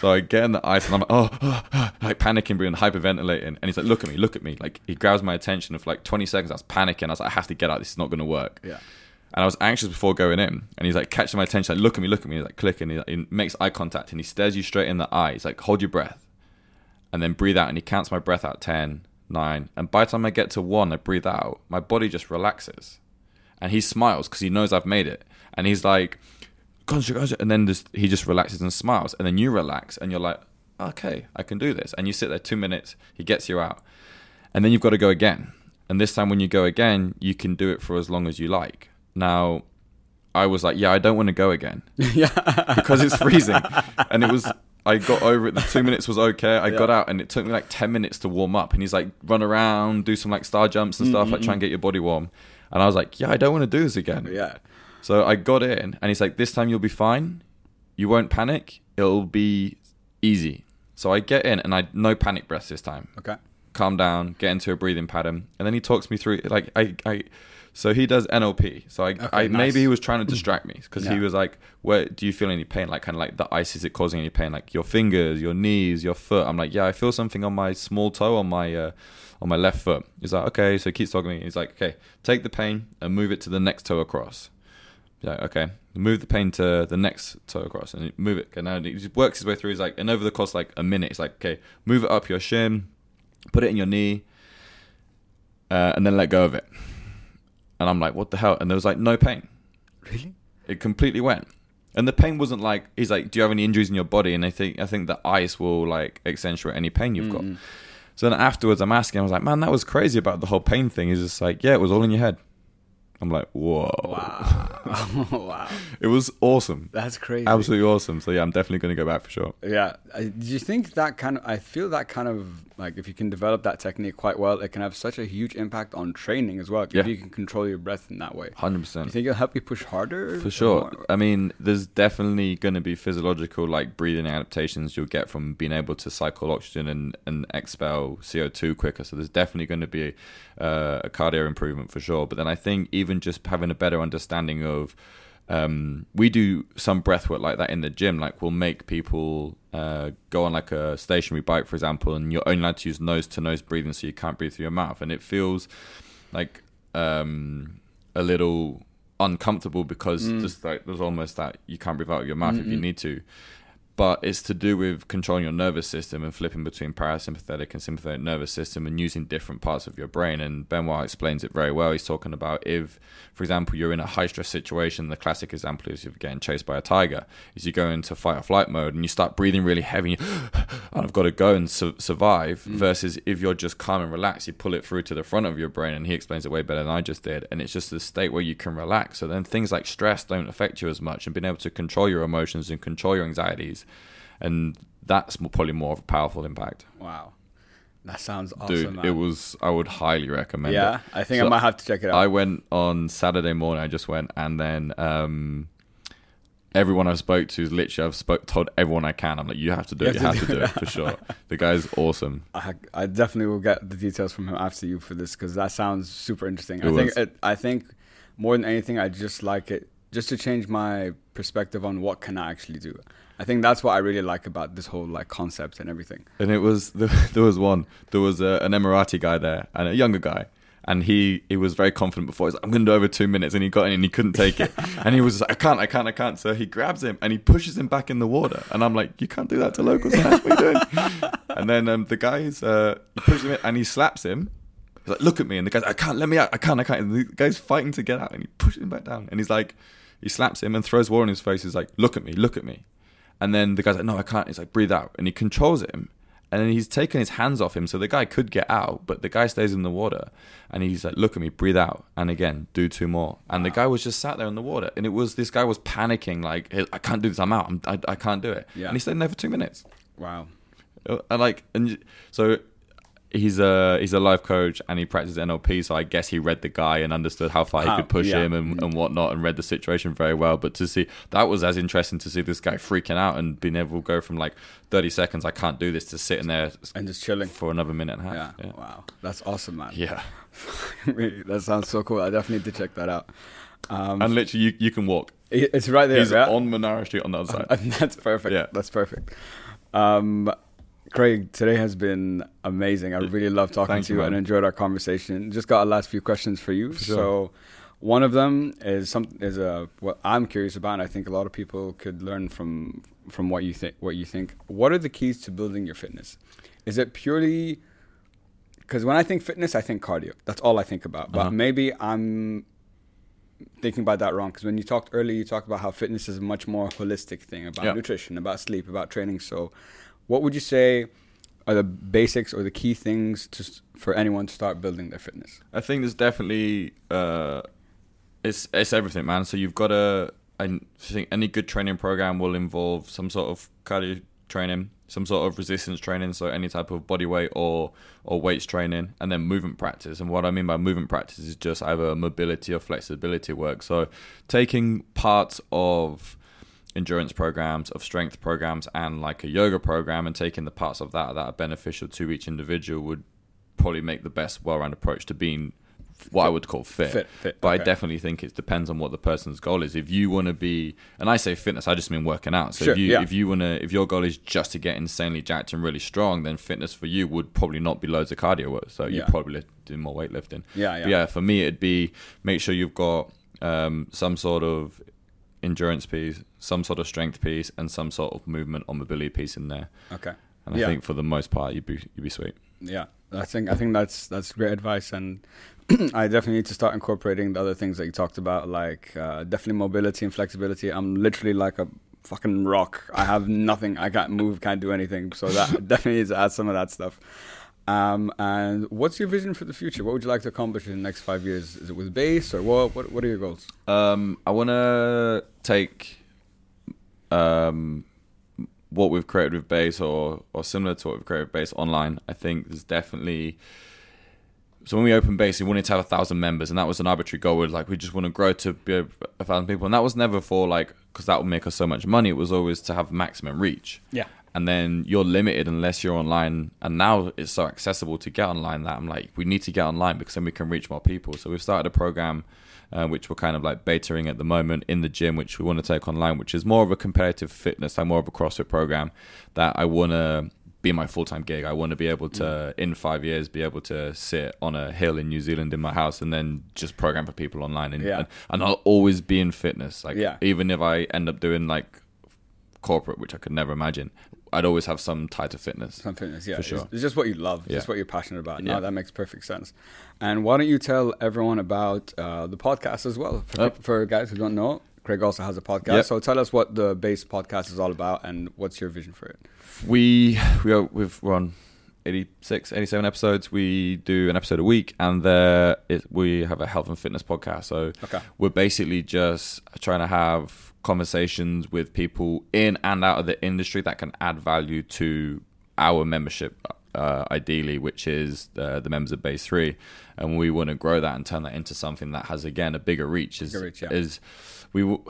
So I get in the ice, and I'm like, oh, oh, oh, like panicking, breathing, hyperventilating, and he's like, look at me, look at me. Like he grabs my attention, and for like 20 seconds, I was panicking. I was like, I have to get out. This is not going to work. Yeah. And I was anxious before going in. And he's like catching my attention, like, look at me, look at me. He's like clicking. He, he makes eye contact and he stares you straight in the eye. He's like, hold your breath. And then breathe out. And he counts my breath out 10, 9. And by the time I get to one, I breathe out. My body just relaxes. And he smiles because he knows I've made it. And he's like, And then just, he just relaxes and smiles. And then you relax and you're like, okay, I can do this. And you sit there two minutes. He gets you out. And then you've got to go again. And this time, when you go again, you can do it for as long as you like. Now, I was like, yeah, I don't want to go again <laughs> yeah. because it's freezing. <laughs> and it was, I got over it. The two minutes was okay. I got out and it took me like 10 minutes to warm up. And he's like, run around, do some like star jumps and stuff, like try and mm-hmm. get your body warm. And I was like, yeah, I don't want to do this again. yeah. So I got in and he's like, this time you'll be fine. You won't panic. It'll be easy. So I get in and I no panic breaths this time Okay. calm down, get into a breathing pattern, and then he talks me through like I, I so he does NLP. So I, I nice. maybe he was trying to <clears throat> distract me because he was like, "Where do you feel any pain? Like kind of like the ice is it causing any pain? Like your fingers, your knees, your foot?" I'm like, "Yeah, I feel something on my small toe on my uh, on my left foot." He's like, "Okay," so he keeps talking to me. He's like, "Okay, take the pain and move it to the next toe across." Yeah, okay. Move the pain to the next toe across and move it. And now he just works his way through. He's like, and over the course of like a minute, he's like, okay, move it up your shin, put it in your knee, uh, and then let go of it. And I'm like, what the hell? And there was like no pain. Really? It completely went. And the pain wasn't like he's like, do you have any injuries in your body? And I think I think the ice will like accentuate any pain you've got. So then afterwards, I'm asking, I was like, man, that was crazy about the whole pain thing. He's just like, yeah, it was all in your head. I'm like, whoa. Wow. <laughs> <laughs> wow. It was awesome. That's crazy. Absolutely awesome. So yeah, I'm definitely going to go back for sure. Yeah. Do you think that kind of, I feel that kind of, like, if you can develop that technique quite well, it can have such a huge impact on training as well. Yeah. If you can control your breath in that way. hundred percent. you think it'll help you push harder? For sure. more? I mean, there's definitely going to be physiological, like breathing adaptations you'll get from being able to cycle oxygen and, and expel CO2 quicker. So there's definitely going to be uh, a cardio improvement for sure. But then I think even just having a better understanding of, um, we do some breath work like that in the gym. Like we'll make people uh, go on like a stationary bike, for example, and you're only allowed to use nose to nose breathing, so you can't breathe through your mouth, and it feels like um, a little uncomfortable because just like there's almost that you can't breathe out of your mouth if you need to. But it's to do with controlling your nervous system and flipping between parasympathetic and sympathetic nervous system and using different parts of your brain. And Benoit explains it very well. He's talking about if, for example, you're in a high stress situation, the classic example is you're getting chased by a tiger, is you go into fight or flight mode and you start breathing really heavy and <gasps> I've got to go and su- survive. Mm. Versus if you're just calm and relaxed, you pull it through to the front of your brain. And he explains it way better than I just did. And it's just a state where you can relax. So then things like stress don't affect you as much and being able to control your emotions and control your anxieties. And that's more, probably more of a powerful impact. Wow. That sounds awesome, dude. man. It was. I would highly recommend it. yeah, I think I might have to check it out. I went on Saturday morning. I just went, and then um, everyone I spoke to, is literally, I've spoke told everyone I can. I'm like, you have to do You it. You have have to to do do it for sure. The guy's awesome. <laughs> I, I definitely will get the details from him after you for this because that sounds super interesting. It I think it, I think more than anything, I just like it just to change my perspective on what can I actually do. I think that's what I really like about this whole like concept and everything. And it was <laughs> there was one. There was a, an Emirati guy there and a younger guy. And he, he was very confident before. He's like, I'm going to do over two minutes. And he got in and he couldn't take it. <laughs> and he was like, I can't, I can't, I can't. So he grabs him and he pushes him back in the water. And I'm like, you can't do that to locals, man. What are you doing? <laughs> and then um, the guy's, uh, he pushes him in and he slaps him. He's like, look at me. And the guy's, I can't, let me out. I can't, I can't. And the guy's fighting to get out. And he pushes him back down. And he's like, he slaps him and throws water in his face. He's like, look at me, look at me. And then the guy's like, no, I can't. He's like, breathe out. And he controls him. And then he's taken his hands off him. So the guy could get out, but the guy stays in the water. And he's like, look at me, breathe out. And again, do two more. And the guy was just sat there in the water. And it was, this guy was panicking, like, I can't do this. I'm out. I'm, I, I can't do it. Yeah. And he stayed in there for two minutes. Wow. Uh, And like, and so he's a he's a life coach and he practices NLP. So I guess he read the guy and understood how far How- he could push yeah. him and, and whatnot, and read the situation very well. But to see that was as interesting to see this guy freaking out and being able to go from like thirty seconds, I can't do this, to sitting there And just chilling. for another minute and a Yeah. half. Wow. That's awesome, man. Yeah, <laughs> that sounds so cool. I definitely need to check that out. Um, and literally you, you can walk. it's right there. He's yeah? on Monara Street on the other <laughs> side. That's perfect. Yeah. That's perfect. Um, Craig, today has been amazing. I really love talking Thank to you, you and enjoyed our conversation. Just got a last few questions for you. sure. So, one of them is some is a what I'm curious about. And I think a lot of people could learn from from what you think. What you think? What are the keys to building your fitness? Is it purely because when I think fitness, I think cardio. That's all I think about. But Uh-huh. maybe I'm thinking about that wrong because when you talked earlier, you talked about how fitness is a much more holistic thing about Yeah. nutrition, about sleep, about training. So, what would you say are the basics or the key things to, for anyone to start building their fitness? I think there's definitely uh, it's it's everything, man. So you've got to. I think any good training program will involve some sort of cardio training, some sort of resistance training, so any type of body weight or or weights training, and then movement practice. And what I mean by movement practice is just either mobility or flexibility work. So taking parts of endurance programs, of strength programs, and like a yoga program, and taking the parts of that that are beneficial to each individual would probably make the best well-rounded approach to being what I would call fit. Fit, fit, But I definitely think it depends on what the person's goal is. If you want to be, and I say fitness, I just mean working out. So Sure, if you yeah. if you want to, if your goal is just to get insanely jacked and really strong, then fitness for you would probably not be loads of cardio work. So you Yeah. probably do more weightlifting. Yeah, yeah. But yeah. For me, it'd be make sure you've got um, some sort of endurance piece, some sort of strength piece, and some sort of movement or mobility piece in there. Okay. And Yeah. I think for the most part, you'd be you'd be sweet. Yeah, I think I think that's that's great advice, and <clears throat> I definitely need to start incorporating the other things that you talked about, like uh, definitely mobility and flexibility. I'm literally like a fucking rock. I have nothing. I can't move, can't do anything. So that <laughs> definitely needs to add some of that stuff. Um, and what's your vision for the future? What would you like to accomplish in the next five years? Is it with base or what? What, what are your goals? Um, I want to take um, what we've created with base or or similar to what we've created with base online. I think there's definitely so when we opened base, we wanted to have a thousand members, and that was an arbitrary goal. We're like, we just want to grow to be a, a thousand people, and that was never for like because that would make us so much money. It was always to have maximum reach. Yeah. And then you're limited unless you're online. And now it's so accessible to get online that I'm like, we need to get online because then we can reach more people. So we've started a program uh, which we're kind of like betaing at the moment in the gym, which we want to take online, which is more of a competitive fitness, like more of a CrossFit program that I want to be my full time gig. I want to be able to, in five years, be able to sit on a hill in New Zealand in my house and then just program for people online. And, Yeah. and, and I'll always be in fitness. Like, Yeah. even if I end up doing like corporate, which I could never imagine, I'd always have some tie to fitness. Some fitness, yeah. For sure. It's, just what you love, Yeah. just what you're passionate about. No, Yeah. that makes perfect sense. And why don't you tell everyone about uh, the podcast as well? For, Oh. for guys who don't know, Craig also has a podcast. Yep. So tell us what the base podcast is all about and what's your vision for it. We we are we've run 86, 87 episodes. We do an episode a week, and there is, we have a health and fitness podcast. So Okay. we're basically just trying to have conversations with people in and out of the industry that can add value to our membership uh, ideally, which is the, the members of Base Three, and we want to grow that and turn that into something that has again a bigger reach. Is Bigger reach, yeah. is we w-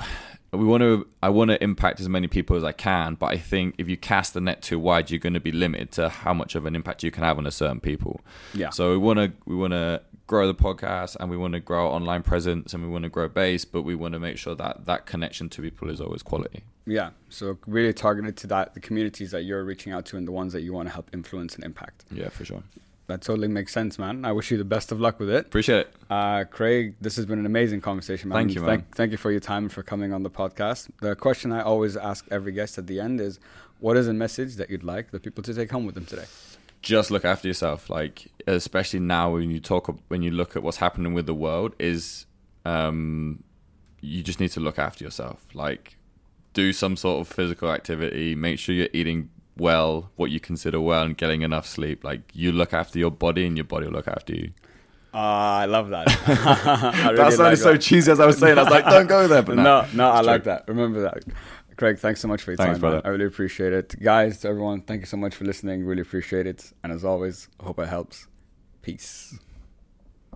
we want to I want to impact as many people as I can, but I think if you cast the net too wide, you're going to be limited to how much of an impact you can have on a certain people. Yeah. So we want to we want to grow the podcast and we want to grow our online presence and we want to grow base, but we want to make sure that that connection to people is always quality. Yeah. So really targeted to that the communities that you're reaching out to and the ones that you want to help influence and impact. Yeah, for sure. That totally makes sense, man. I wish you the best of luck with it. Appreciate it. Uh, Craig, this has been an amazing conversation, man. Thank you, man. Thank, thank you for your time and for coming on the podcast. The question I always ask every guest at the end is, what is a message that you'd like the people to take home with them today? Just look after yourself like especially now when you talk when you look at what's happening with the world is um you just need to look after yourself like do some sort of physical activity make sure you're eating well what you consider well and getting enough sleep like you look after your body and your body will look after you Uh, I love that. <laughs> I really that sounded like so that. cheesy as i was saying i was like don't go there but <laughs> no, no, no, I It's like that. Remember that. Craig, thanks so much for your Thanks, time. man. brother. I really appreciate it. Guys, to everyone, thank you so much for listening. Really appreciate it. And as always, hope it helps. Peace.